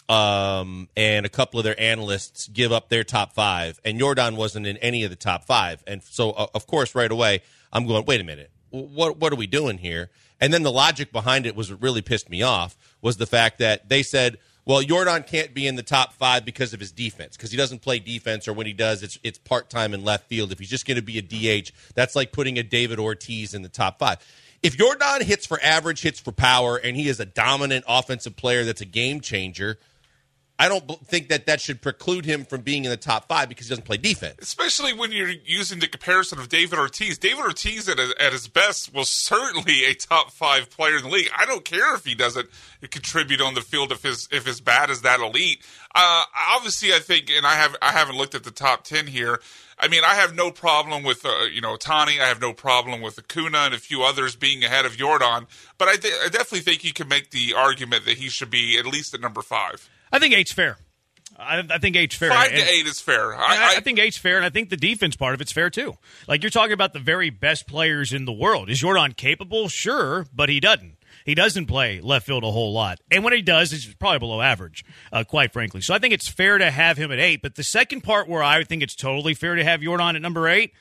um, and a couple of their analysts give up their top five, and Jordan wasn't in any of the top five. And so, uh, of course, right away, I'm going, wait a minute, what what are we doing here? And then the logic behind it was what really pissed me off was the fact that they said, well, Jordan can't be in the top five because of his defense, because he doesn't play defense, or when he does, it's it's part time in left field. If he's just going to be a DH, that's like putting a David Ortiz in the top five. If Jordan hits for average, hits for power, and he is a dominant offensive player that's a game changer, I don't think that that should preclude him from being in the top five because he doesn't play defense. especially when you're using the comparison of David Ortiz. David Ortiz at, at his best was certainly a top five player in the league. I don't care if he doesn't contribute on the field if his if his bat is that elite. Uh, obviously, I think, and I have I haven't looked at the top ten here. I mean, I have no problem with uh, you know Tani. I have no problem with Acuna and a few others being ahead of Jordan. But I, th- I definitely think you can make the argument that he should be at least at number five. I think eight's fair. I, I think eight's fair. Five And- to eight is fair. I, I, I, I think eight's fair, and I think the defense part of it's fair too. Like you're talking about the very best players in the world. Is Jordan capable? Sure, but he doesn't. He doesn't play left field a whole lot, and when he does, it's probably below average, uh, quite frankly. So I think it's fair to have him at eight. But the second part, where I think it's totally fair to have Jordan at number eight,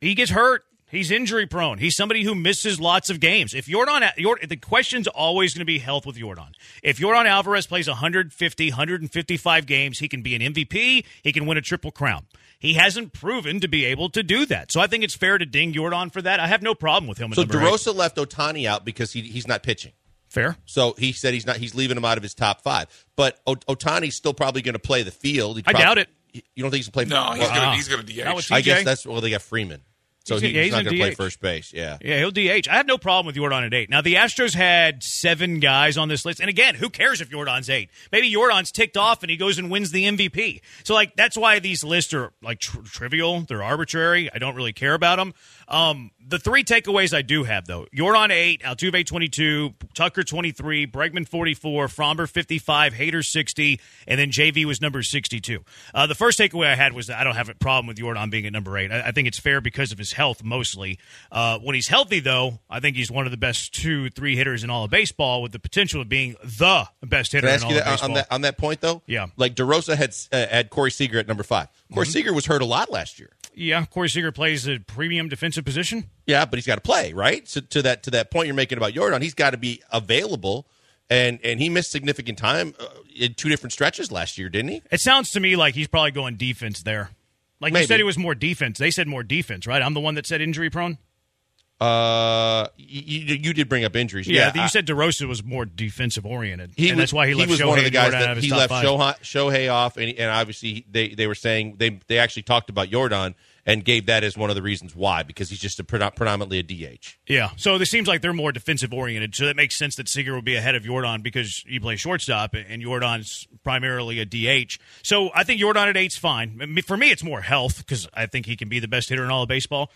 he gets hurt. He's injury prone. He's somebody who misses lots of games. If Jordan, the question's always going to be health with Jordan. If Yordan Alvarez plays 150, 155 games, he can be an MVP. He can win a triple crown. He hasn't proven to be able to do that. So I think it's fair to ding Jordan for that. I have no problem with him. So DeRosa left Ohtani out because he, he's not pitching. Fair. So he said he's not. He's leaving him out of his top five. But o- Ohtani's still probably going to play the field. I doubt it. You don't think he's going to play? No, he's going he's going to DH. I guess that's well. They got Freeman. So he's, he, he's, he's not going to play first base. Yeah. Yeah, he'll DH. I had no problem with Jordan at eight. Now, the Astros had seven guys on this list. And again, who cares if Jordan's eight? Maybe Jordan's ticked off and he goes and wins the MVP. So, like, that's why these lists are, like, tr- trivial. They're arbitrary. I don't really care about them. Um, the three takeaways I do have, though Jordan 8, Altuve 22, Tucker 23, Bregman 44, Framber 55, Hader 60, and then JV was number 62. Uh, the first takeaway I had was that I don't have a problem with Jordan being at number 8. I, I think it's fair because of his health mostly. Uh, when he's healthy, though, I think he's one of the best two, three hitters in all of baseball with the potential of being the best hitter in all of that, baseball. On that, on that point, though? Yeah. Like DeRosa had, uh, had Corey Seager at number 5 Corey mm-hmm. Seager was hurt a lot last year. Yeah, Corey Seager plays a premium defensive position. Yeah, but he's got to play, right? So to that to that point you're making about Jordan, he's got to be available. And and he missed significant time uh, in two different stretches last year, didn't he? It sounds to me like he's probably going defense there. Like Maybe. you said, it was more defense. They said more defense, right? I'm the one that said injury prone. Uh, you, you did bring up injuries. Yeah, yeah you said DeRosa was more defensive oriented. He and was, that's why he, he left was Shohei one of the guys that he left Shohei, Shohei off, and, and obviously they, they were saying they they actually talked about Jordan and gave that as one of the reasons why because he's just a predominantly a DH. Yeah, so it seems like they're more defensive oriented. So that makes sense that Seager will be ahead of Jordan because he plays shortstop and Jordan's primarily a DH. So I think Jordan at eight's fine. For me, it's more health because I think he can be the best hitter in all of baseball.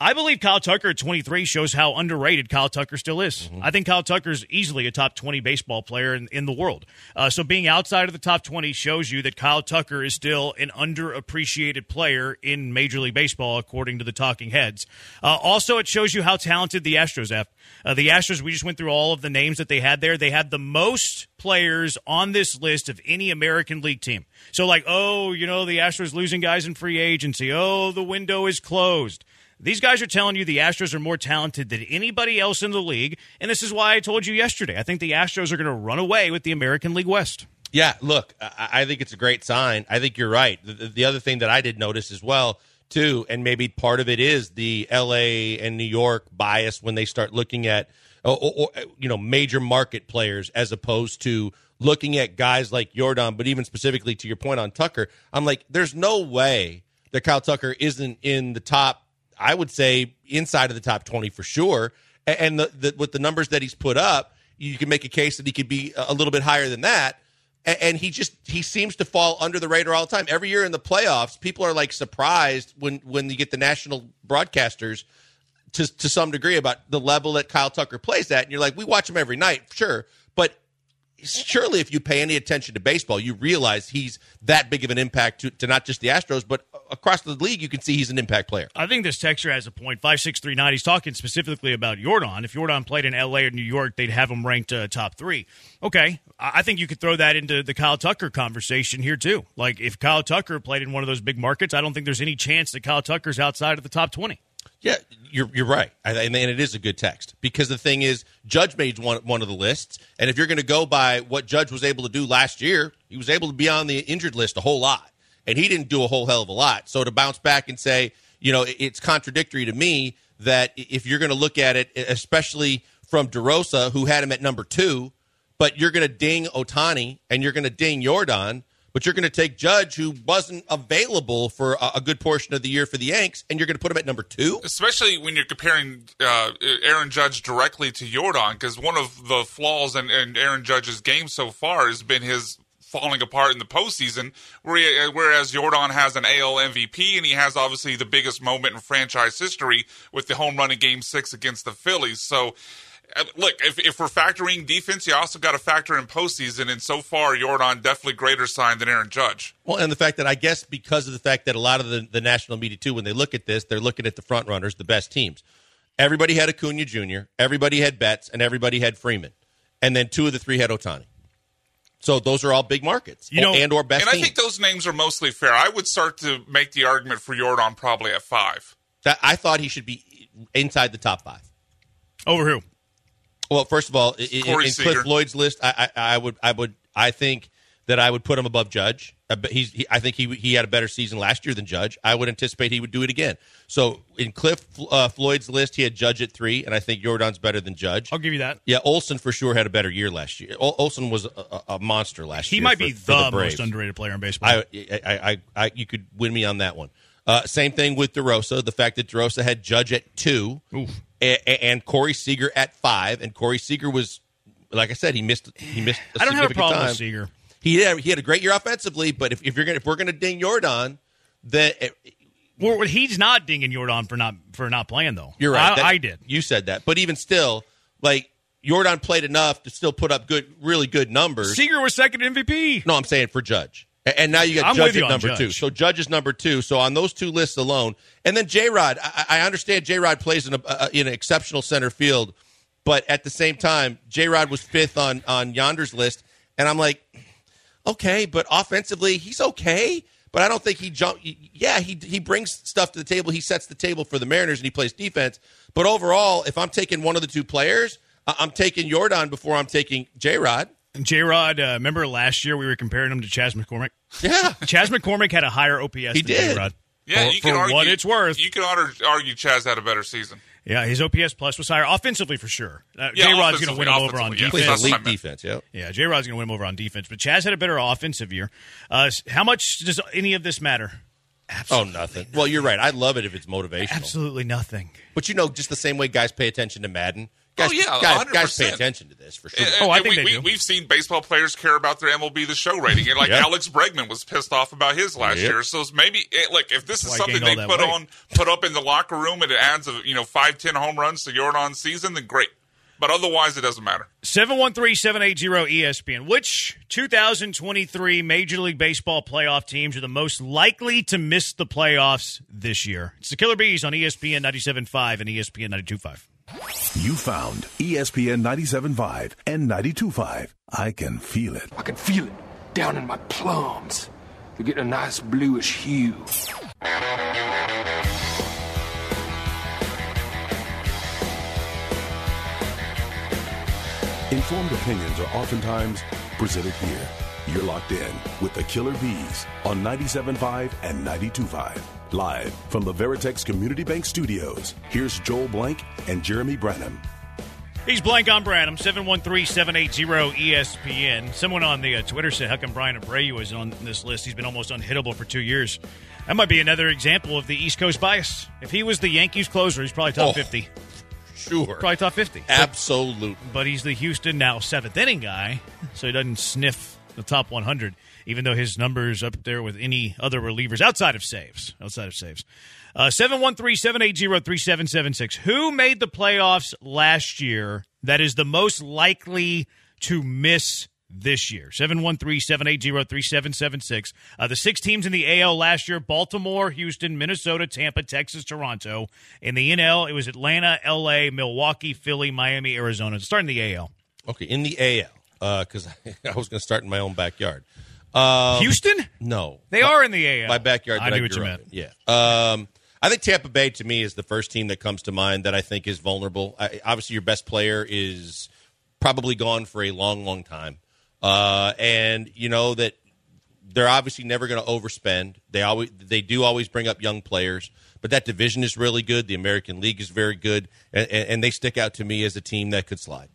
I believe Kyle Tucker at 23 shows how underrated Kyle Tucker still is. Mm-hmm. I think Kyle Tucker is easily a top 20 baseball player in, in the world. Uh, so being outside of the top 20 shows you that Kyle Tucker is still an underappreciated player in Major League Baseball, according to the talking heads. Uh, also, it shows you how talented the Astros have. Uh, the Astros, we just went through all of the names that they had there. They had the most players on this list of any American League team. So, like, oh, you know, the Astros losing guys in free agency. Oh, the window is closed. These guys are telling you the Astros are more talented than anybody else in the league, and this is why I told you yesterday. I think the Astros are going to run away with the American League West. Yeah, look, I think it's a great sign. I think you're right. The, the other thing that I did notice as well, too, and maybe part of it is the L.A. and New York bias when they start looking at, or, or, you know, major market players as opposed to looking at guys like Jordan, but even specifically to your point on Tucker, I'm like, there's no way that Kyle Tucker isn't in the top I would say inside of the top 20 for sure. And the, the, with the numbers that he's put up, you can make a case that he could be a little bit higher than that. And he just he seems to fall under the radar all the time. Every year in the playoffs, people are like surprised when when you get the national broadcasters to to some degree about the level that Kyle Tucker plays at. And you're like, we watch him every night, sure, but surely if you pay any attention to baseball, you realize he's that big of an impact to, to not just the Astros, but across the league, you can see he's an impact player. I think this texture has a point. Five six three nine. He's talking specifically about Jordan. If Jordan played in L.A. or New York, they'd have him ranked uh, top three. Okay, I think you could throw that into the Kyle Tucker conversation here too. Like if Kyle Tucker played in one of those big markets, I don't think there's any chance that Kyle Tucker's outside of the top twenty. Yeah, you're you're right, and it is a good text. Because the thing is, Judge made one one of the lists, and if you're going to go by what Judge was able to do last year, he was able to be on the injured list a whole lot, and he didn't do a whole hell of a lot. So to bounce back and say, you know, it's contradictory to me that if you're going to look at it, especially from DeRosa, who had him at number two, but you're going to ding Ohtani and you're going to ding Jordan but you're going to take Judge, who wasn't available for a, a, good portion of the year for the Yanks, and you're going to put him at number two. Especially when you're comparing uh, Aaron Judge directly to Jordan, because one of the flaws in, in, Aaron Judge's game so far has been his falling apart in the postseason. Whereas Jordan has an AL MVP, and he has obviously the biggest moment in franchise history with the home run in Game Six against the Phillies. So uh, Uh, look, if, if we're factoring defense, you also got to factor in postseason. And so far, Jordan definitely greater sign than Aaron Judge. Well, and the fact that I guess because of the fact that a lot of the, the national media too, when they look at this, they're looking at the front runners, the best teams. Everybody had Acuna Jr., everybody had Betts, and everybody had Freeman, and then two of the three had Ohtani. So those are all big markets, you know, and or best. And I teams. think those names are mostly fair. I would start to make the argument for Jordan probably at five. That I thought he should be inside the top five. Over who? Well, first of all, i- i- in Cliff Seager. Floyd's list, I, I, I would, I would, I think that I would put him above Judge. Uh, He's, he, I think he he had a better season last year than Judge. I would anticipate he would do it again. So in Cliff uh, Floyd's list, he had Judge at three, and I think Jordan's better than Judge. I'll give you that. Yeah, Olson for sure had a better year last year. Ol- Olson was a, a, a monster last He year. He might for- be for the, Braves. most underrated player in baseball. I, I, I, I, you could win me on that one. Uh, same thing with DeRosa. The fact that DeRosa had Judge at two, a- and Corey Seager at five, and Corey Seager was, like I said, he missed. He missed. I I don't have a problem with Seager. He had, he had a great year offensively, but if, if you're gonna if we're gonna ding Jordan, then eh, Well, he's not dinging Jordan for not for not playing though. you're right. I, That- I did. You said that, but even still, like Jordan played enough to still put up good, really good numbers. Seager was second MVP. No, I'm saying for Judge. And now you got I'm Judge you at number Judge. two. So Judge is number two. So on those two lists alone, and then J Rod, I, I understand J Rod plays in a uh, in an exceptional center field, but at the same time, J Rod was fifth on on Yonder's list, and I'm like, okay, but offensively he's okay. But I don't think he jump. Yeah, he he brings stuff to the table. He sets the table for the Mariners and he plays defense. But overall, if I'm taking one of the two players, I'm taking Jordan before I'm taking J Rod. J Rod, uh, remember last year we were comparing him to Chas McCormick? Yeah, Chas McCormick had a higher OPS than did. J Rod. Yeah, for, you can for argue, what it's worth. You can argue, argue Chas had a better season. yeah, his OPS plus was higher offensively for sure. Uh, Yeah, J Rod's going to win him over on offensively, yeah. defense. That's what I elite defense. Yeah. Yeah, J Rod's going to win him over on defense, but Chas had a better offensive year. Uh, how much does any of this matter? Oh, nothing. Well, you're right. I love it if it's motivational. Absolutely nothing. But you know, just the same way guys pay attention to Madden. Guys, Oh, yeah, guys, guys pay 100%. attention to this for sure. And- Oh, I and think we, they do. we, We've seen baseball players care about their MLB The Show rating. And like Yeah. Alex Bregman was pissed off about his last Yep. year. So maybe eh, it, like if this is why something they put weight. on, put up in the locker room, and it adds a you know five ten home runs to Jordan's season, then great. But otherwise, it doesn't matter. 713-780-ESPN. Which 2023 Major League Baseball playoff teams are the most likely to miss the playoffs this year? It's the Killer B's on ESPN 97.5 and ESPN 92.5. You found ESPN 97.5 and 92.5. I can feel it. I can feel it down in my plums. They're getting a nice bluish hue. Informed opinions are oftentimes presented here. You're locked in with the Killer B's on 97.5 and 92.5. Live from the Veritex Community Bank Studios, here's Joel Blank and Jeremy Branham. He's blank on Branham, 713-780-ESPN. Someone on the uh, Twitter said, how come Bryan Abreu is on this list? He's been almost unhittable for two years. That might be another example of the East Coast bias. If he was the Yankees closer, he's probably top Oh. 50. Sure. Probably top 50. Absolutely. but he's the Houston now seventh inning guy, so he doesn't sniff the top 100, even though his numbers up there with any other relievers outside of saves. Outside of saves. Uh, 713 780 3776. Who made the playoffs last year that is the most likely to miss this year? 713 780 3776. Uh, The six teams in the AL last year Baltimore, Houston, Minnesota, Tampa, Texas, Toronto. In the NL, it was Atlanta, LA, Milwaukee, Philly, Miami, Arizona. Starting the AL. Okay, in the AL, because I was going to start in my own backyard. Um, Houston? No. They are in the AL. My backyard. I knew what you meant. in. Yeah. Um, I think Tampa Bay to me is the first team that comes to mind that I think is vulnerable. I, obviously, your best player is probably gone for a long, long time, uh, and you know that they're obviously never going to overspend. They always they do always bring up young players, but that division is really good. The American League is very good, and, and they stick out to me as a team that could slide.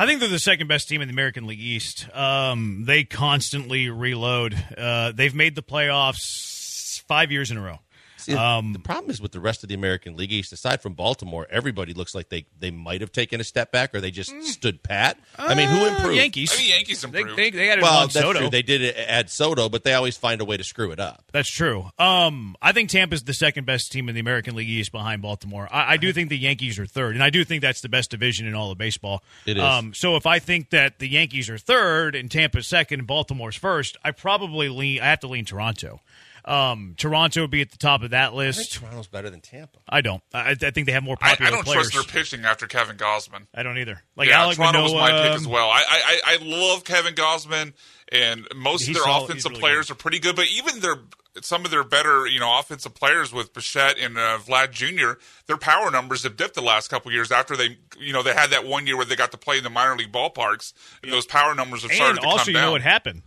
I think they're the second best team in the American League East. Um, they constantly reload. Uh, they've made the playoffs five years in a row. See, Um, the problem is with the rest of the American League East, aside from Baltimore, everybody looks like they, they might have taken a step back or they just stood pat. I mean, who Uh, improved? Yankees. I mean, Yankees They, improved. they, they added Well, that's Soto. true. They did add Soto, but they always find a way to screw it up. That's true. Um, I think Tampa's the second best team in the American League East behind Baltimore. I, I do think the Yankees are third, and I do think that's the best division in all of baseball. It is. Um, so if I think that the Yankees are third and Tampa's second and Baltimore's first, I probably lean. I have to lean Toronto. Um, Toronto would be at the top of that I think list. Toronto's better than Tampa. I don't. I, I think they have more I, popular I don't players. trust their pitching after Kevin Gausman. I don't either. Like yeah, Alec Toronto was my pick as well. I, I I I love Kevin Gausman, and most of their solid. offensive really players good. are pretty good. But even their some of their better, you know, offensive players with Bichette and uh, Vlad Jr., their power numbers have dipped the last couple years after they, you know, they had that one year where they got to play in the minor league ballparks, and those power numbers have started And to also, come you know what happened?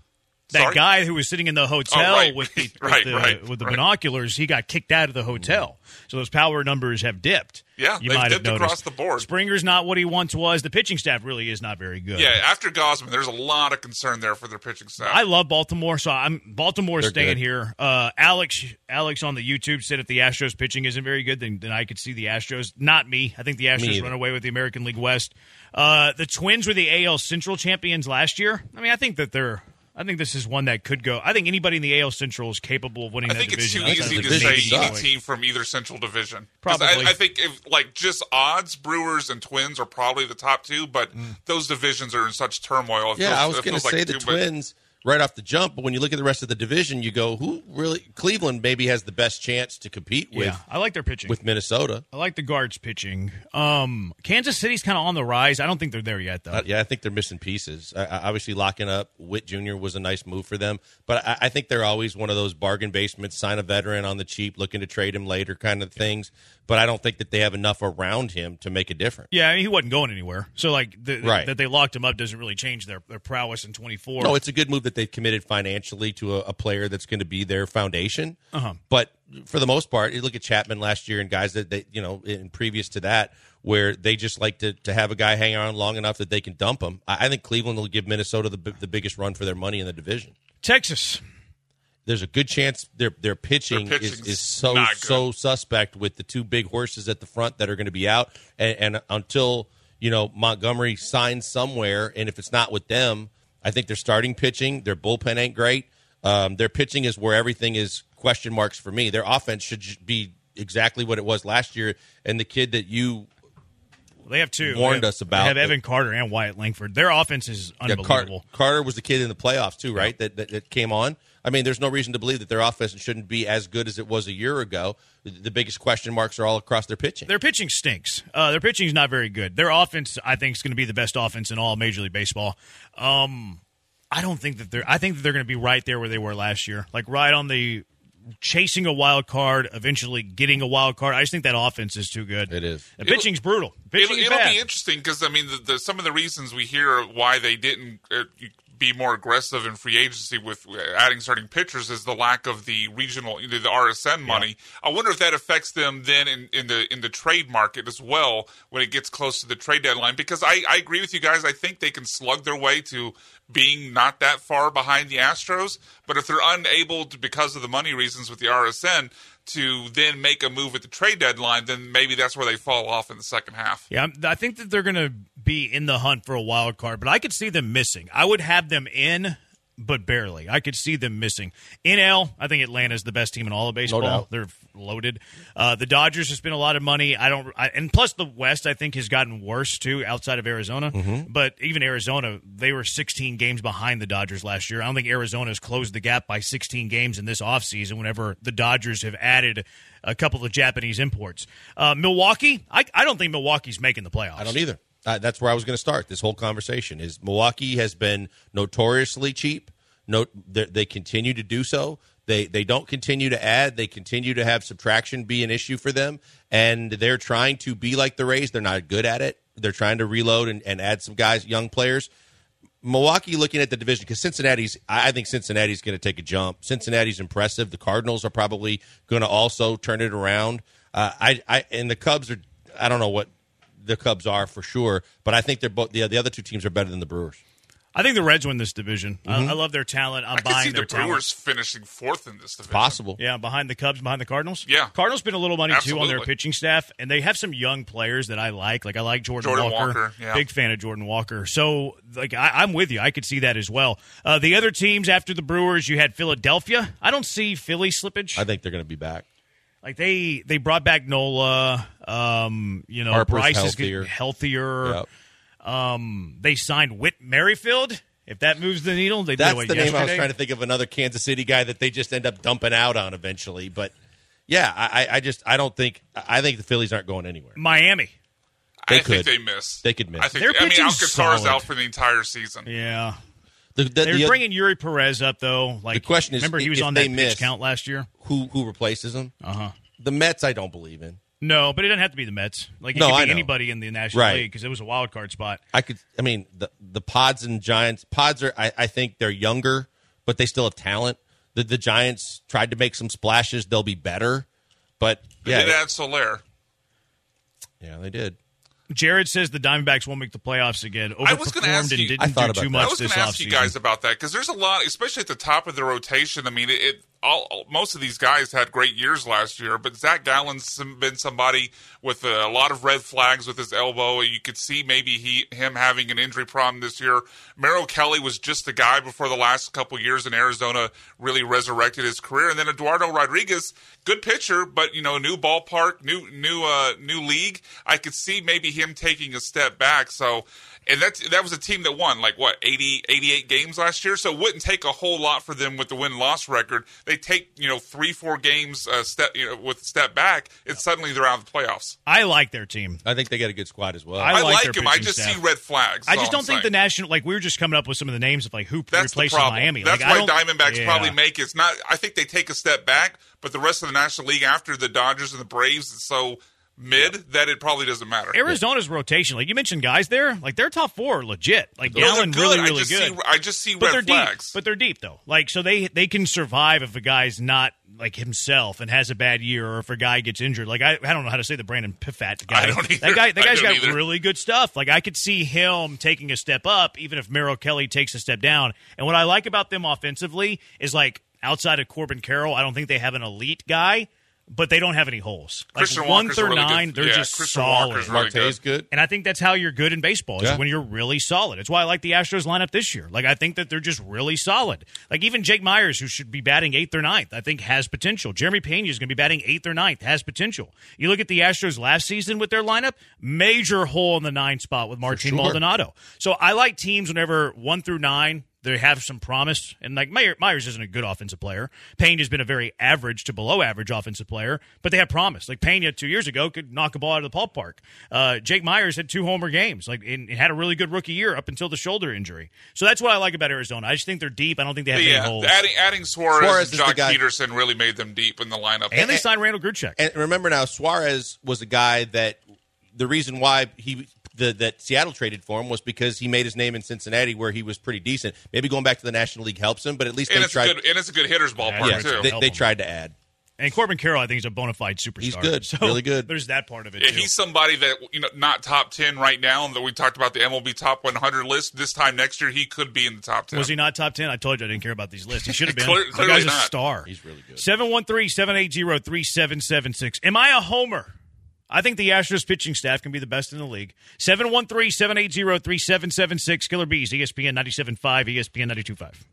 That Sorry? guy who was sitting in the hotel Oh, right. with the, Right, with the, right, with the right. binoculars, he got kicked out of the hotel. So those power numbers have dipped. Yeah, you they've might have dipped noticed. across the board. Springer's not what he once was. The pitching staff really is not very good. Yeah, after Gausman, there's a lot of concern there for their pitching staff. I love Baltimore, so I'm Baltimore They're staying good. here. Uh, Alex Alex on the YouTube said if the Astros pitching isn't very good, then, then I could see the Astros. Not me. I think the Astros run away with the American League West. Uh, the Twins were the AL Central champions last year. I mean, I think that they're. I think this is one that could go. I think anybody in the AL Central is capable of winning I that think it's division. too outside easy to say any team from either Central Division. 'Cause Probably. I, I think if like just odds, Brewers and Twins are probably the top two, but mm. those divisions are in such turmoil. It Yeah, feels- I was going to feels like say the too much- Twins right off the jump, but when you look at the rest of the division, you go, who really? Cleveland maybe has the best chance to compete with Yeah, I like their pitching. with Minnesota. I like the guards pitching. Um, Kansas City's kind of on the rise. I don't think they're there yet, though. Uh, yeah, I think they're missing pieces. I, I, obviously, locking up Witt Jr. was a nice move for them, but I, I think they're always one of those bargain basements, sign a veteran on the cheap, looking to trade him later kind of things. But I don't think that they have enough around him to make a difference. Yeah, I mean, he wasn't going anywhere. So, like, the, Right. that they locked him up doesn't really change their, their prowess in 24. No, it's a good move that they've committed financially to a, a player that's going to be their foundation. Uh-huh. But for the most part, you look at Chapman last year and guys that they, you know, in previous to that, where they just like to, to have a guy hang on long enough that they can dump him. I, I think Cleveland will give Minnesota the, the biggest run for their money in the division. Texas. There's a good chance their their pitching, Their is, is so so suspect with the two big horses at the front that are going to be out, and, and until you know Montgomery signs somewhere, and if it's not with them, I think they're starting pitching, their bullpen ain't great. Um, their pitching is where everything is question marks for me. Their offense should be exactly what it was last year, and the kid that you They have two. Warned have- us about They have. Evan Carter and Wyatt Langford. Their offense is Yeah, Car- unbelievable. Carter was the kid in the playoffs too, right? That, that that came on. I mean, there's no reason to believe that their offense shouldn't be as good as it was a year ago. The, the biggest question marks are all across their pitching. Their pitching stinks. Uh, their pitching is not very good. Their offense, I think, is going to be the best offense in all Major League Baseball. Um, I don't think that they're. I think that they're going to be right there where they were last year, like right on the chasing a wild card, eventually getting a wild card. I just think that offense is too good. It is. The pitching's brutal. Pitching It'll, is it'll bad. be interesting because I mean, the, the, some of the reasons we hear why they didn't uh, be more aggressive in free agency with uh, adding starting pitchers is the lack of the regional, the RSN money. I wonder if that affects them then in, in the in the trade market as well when it gets close to the trade deadline. Because I, I agree with you guys. I think they can slug their way to being not that far behind the Astros. But if they're unable to, because of the money reasons with the RSN, to then make a move at the trade deadline, then maybe that's where they fall off in the second half. Yeah, I think that they're going to be in the hunt for a wild card, but I could see them missing. I would have them in, but barely. I could see them missing. NL, I think Atlanta's the best team in all of baseball. doubt. They're loaded. Uh, the Dodgers have spent a lot of money. I don't, I, and plus the West, I think has gotten worse too outside of Arizona. But even Arizona, they were 16 games behind the Dodgers last year. I don't think Arizona has closed the gap by 16 games in this offseason. Whenever the Dodgers have added a couple of Japanese imports, uh, Milwaukee, I, I don't think Milwaukee's making the playoffs. I don't either. Uh, that's where I was going to start this whole conversation. Is Milwaukee has been notoriously cheap. No, they continue to do so. They they don't continue to add. They continue to have subtraction be an issue for them, and they're trying to be like the Rays. They're not good at it. They're trying to reload and, and add some guys, young players. Milwaukee looking at the division because Cincinnati's. I I think Cincinnati's going to take a jump. Cincinnati's impressive. The Cardinals are probably going to also turn it around. Uh, I, I and the Cubs are. I don't know what the Cubs are for sure, but I think they're both. The, the other two teams are better than the Brewers. I think the Reds win this division. I, I love their talent. I'm I buying see their the talent. Brewers finishing fourth in this division. Possible. Yeah, behind the Cubs, behind the Cardinals. Yeah. Cardinals spend a little money too on their pitching staff, and they have some young players that I like. Like I like Jordan, Jordan Walker. Walker, yeah. Big fan of Jordan Walker. So, like, I, I'm with you. I could see that as well. Uh, the other teams after the Brewers, you had Philadelphia. I don't see Philly slippage. I think they're going to be back. Like they they brought back Nola. Um, you know, Harper's Bryce healthier. is healthier. Yep. Um, they signed Whit Merrifield. If that moves the needle, they did That's it the name I was trying to think of another Kansas City guy that they just end up dumping out on eventually. But yeah, I, I just I don't think I think the Phillies aren't going anywhere. Miami. They I could. think they miss. They could miss. I think. Their I mean, pitching's Alcazar's solid. out for the entire season. Yeah. The, the, They're the- bringing Eury Perez up though. Like The question is, remember he was on they that miss- pitch count last year. who who replaces him? Uh huh. The Mets, I don't believe in. No, but it doesn't have to be the Mets. Like it No, could I be know. anybody in the National Right. League because it was a wild card spot. I could. I mean, the the Pods and Giants. Pods are. I, I think they're younger, but they still have talent. The the Giants tried to make some splashes. They'll be better, but They yeah, did add Soler. yeah, they did. Jared says the Diamondbacks won't make the playoffs again. I was gonna Overperformed ask you- I thought about too that. much I was going to ask you guys about that because there's a lot, especially at the top of the rotation. I mean, it, it all, most of these guys had great years last year, but Zach Gallen's been somebody with a, lot of red flags with his elbow. You could see maybe he him having an injury problem this year. Merrill Kelly was just the guy before the last couple years in Arizona really resurrected his career, and then Eduardo Rodriguez, good pitcher, but you know, new ballpark, new new uh, new league. I could see maybe him taking a step back. So and that's that was a team that won like what 80 88 games last year so it wouldn't take a whole lot for them with the win loss record they take you know three four games uh, step you know with step back and suddenly they're out of the playoffs I like their team. I think they got a good squad as well. I i, like like their him i just staff. see red flags I just don't think I'm the saying. national like we were just coming up with some of the names of like who that's the problem Miami. that's like, I why don't- diamondbacks yeah. probably make it's not i think they take a step back but the rest of the national league after the dodgers and the braves is so mid that it probably doesn't matter Arizona's rotation. Like you mentioned, guys there, like their top four are legit. Like No, they're really, I really good. see I just see but they're red deep. flags. But they're deep though. Like so they they can survive if a guy's not like himself and has a bad year, or if a guy gets injured. Like I, I don't know how to say the Brandon Pfaadt guy. I don't either. That guy that guy's got either. really good stuff. Like I could see him taking a step up, even if Merrill Kelly takes a step down. And what I like about them offensively is like outside of Corbin Carroll, I don't think they have an elite guy. But they don't have any holes. Like Christian one Walker's through really good. nine, they're Yeah, just Christian solid. Walker's really Marte is good. And I think that's how you're good in baseball is Yeah. when you're really solid. It's why I like the Astros lineup this year. Like I think that they're just really solid. Like even Jake Meyers, who should be batting eighth or ninth, I think has potential. Jeremy Pena is going to be batting eighth or ninth, has potential. You look at the Astros last season with their lineup, major hole in the nine spot with Martin sure. Maldonado. So I like teams whenever one through nine. They have some promise, and like Meyer, Meyers isn't a good offensive player. Payne has been a very average to below average offensive player, but they have promise. Like Pena two years ago could knock a ball out of the ballpark. Uh, Jake Meyers had two homer games, like and, and had a really good rookie year up until the shoulder injury. So that's what I like about Arizona. I just think they're deep. I don't think they have But any yeah, holes. adding adding Suarez, Suarez and is Joc Pederson really made them deep in the lineup. and they signed Randal Grichuk. And remember now, Suarez was a guy that the reason why he the, that Seattle traded for him was because he made his name in Cincinnati, where he was pretty decent. Maybe going back to the National League helps him, but at least and they it's tried. a good and it's a good hitters ballpark Yeah, yeah, too. they, they tried to add. And Corbin Carroll, I think, is a bona fide superstar. He's good. So Really good. There's that part of it Yeah, too. he's somebody that you know not top ten right now. And that we talked about the MLB top 100 list. This time next year, he could be in the top ten. Was he not top 10? I told you I didn't care about these lists. He should have been. Clear- the clearly guy's a star. He's really good. 713 780 3776. Am I a homer? I think the Astros pitching staff can be the best in the league. 713 780 3776. Killer B's, ESPN 97.5, ESPN 92.5.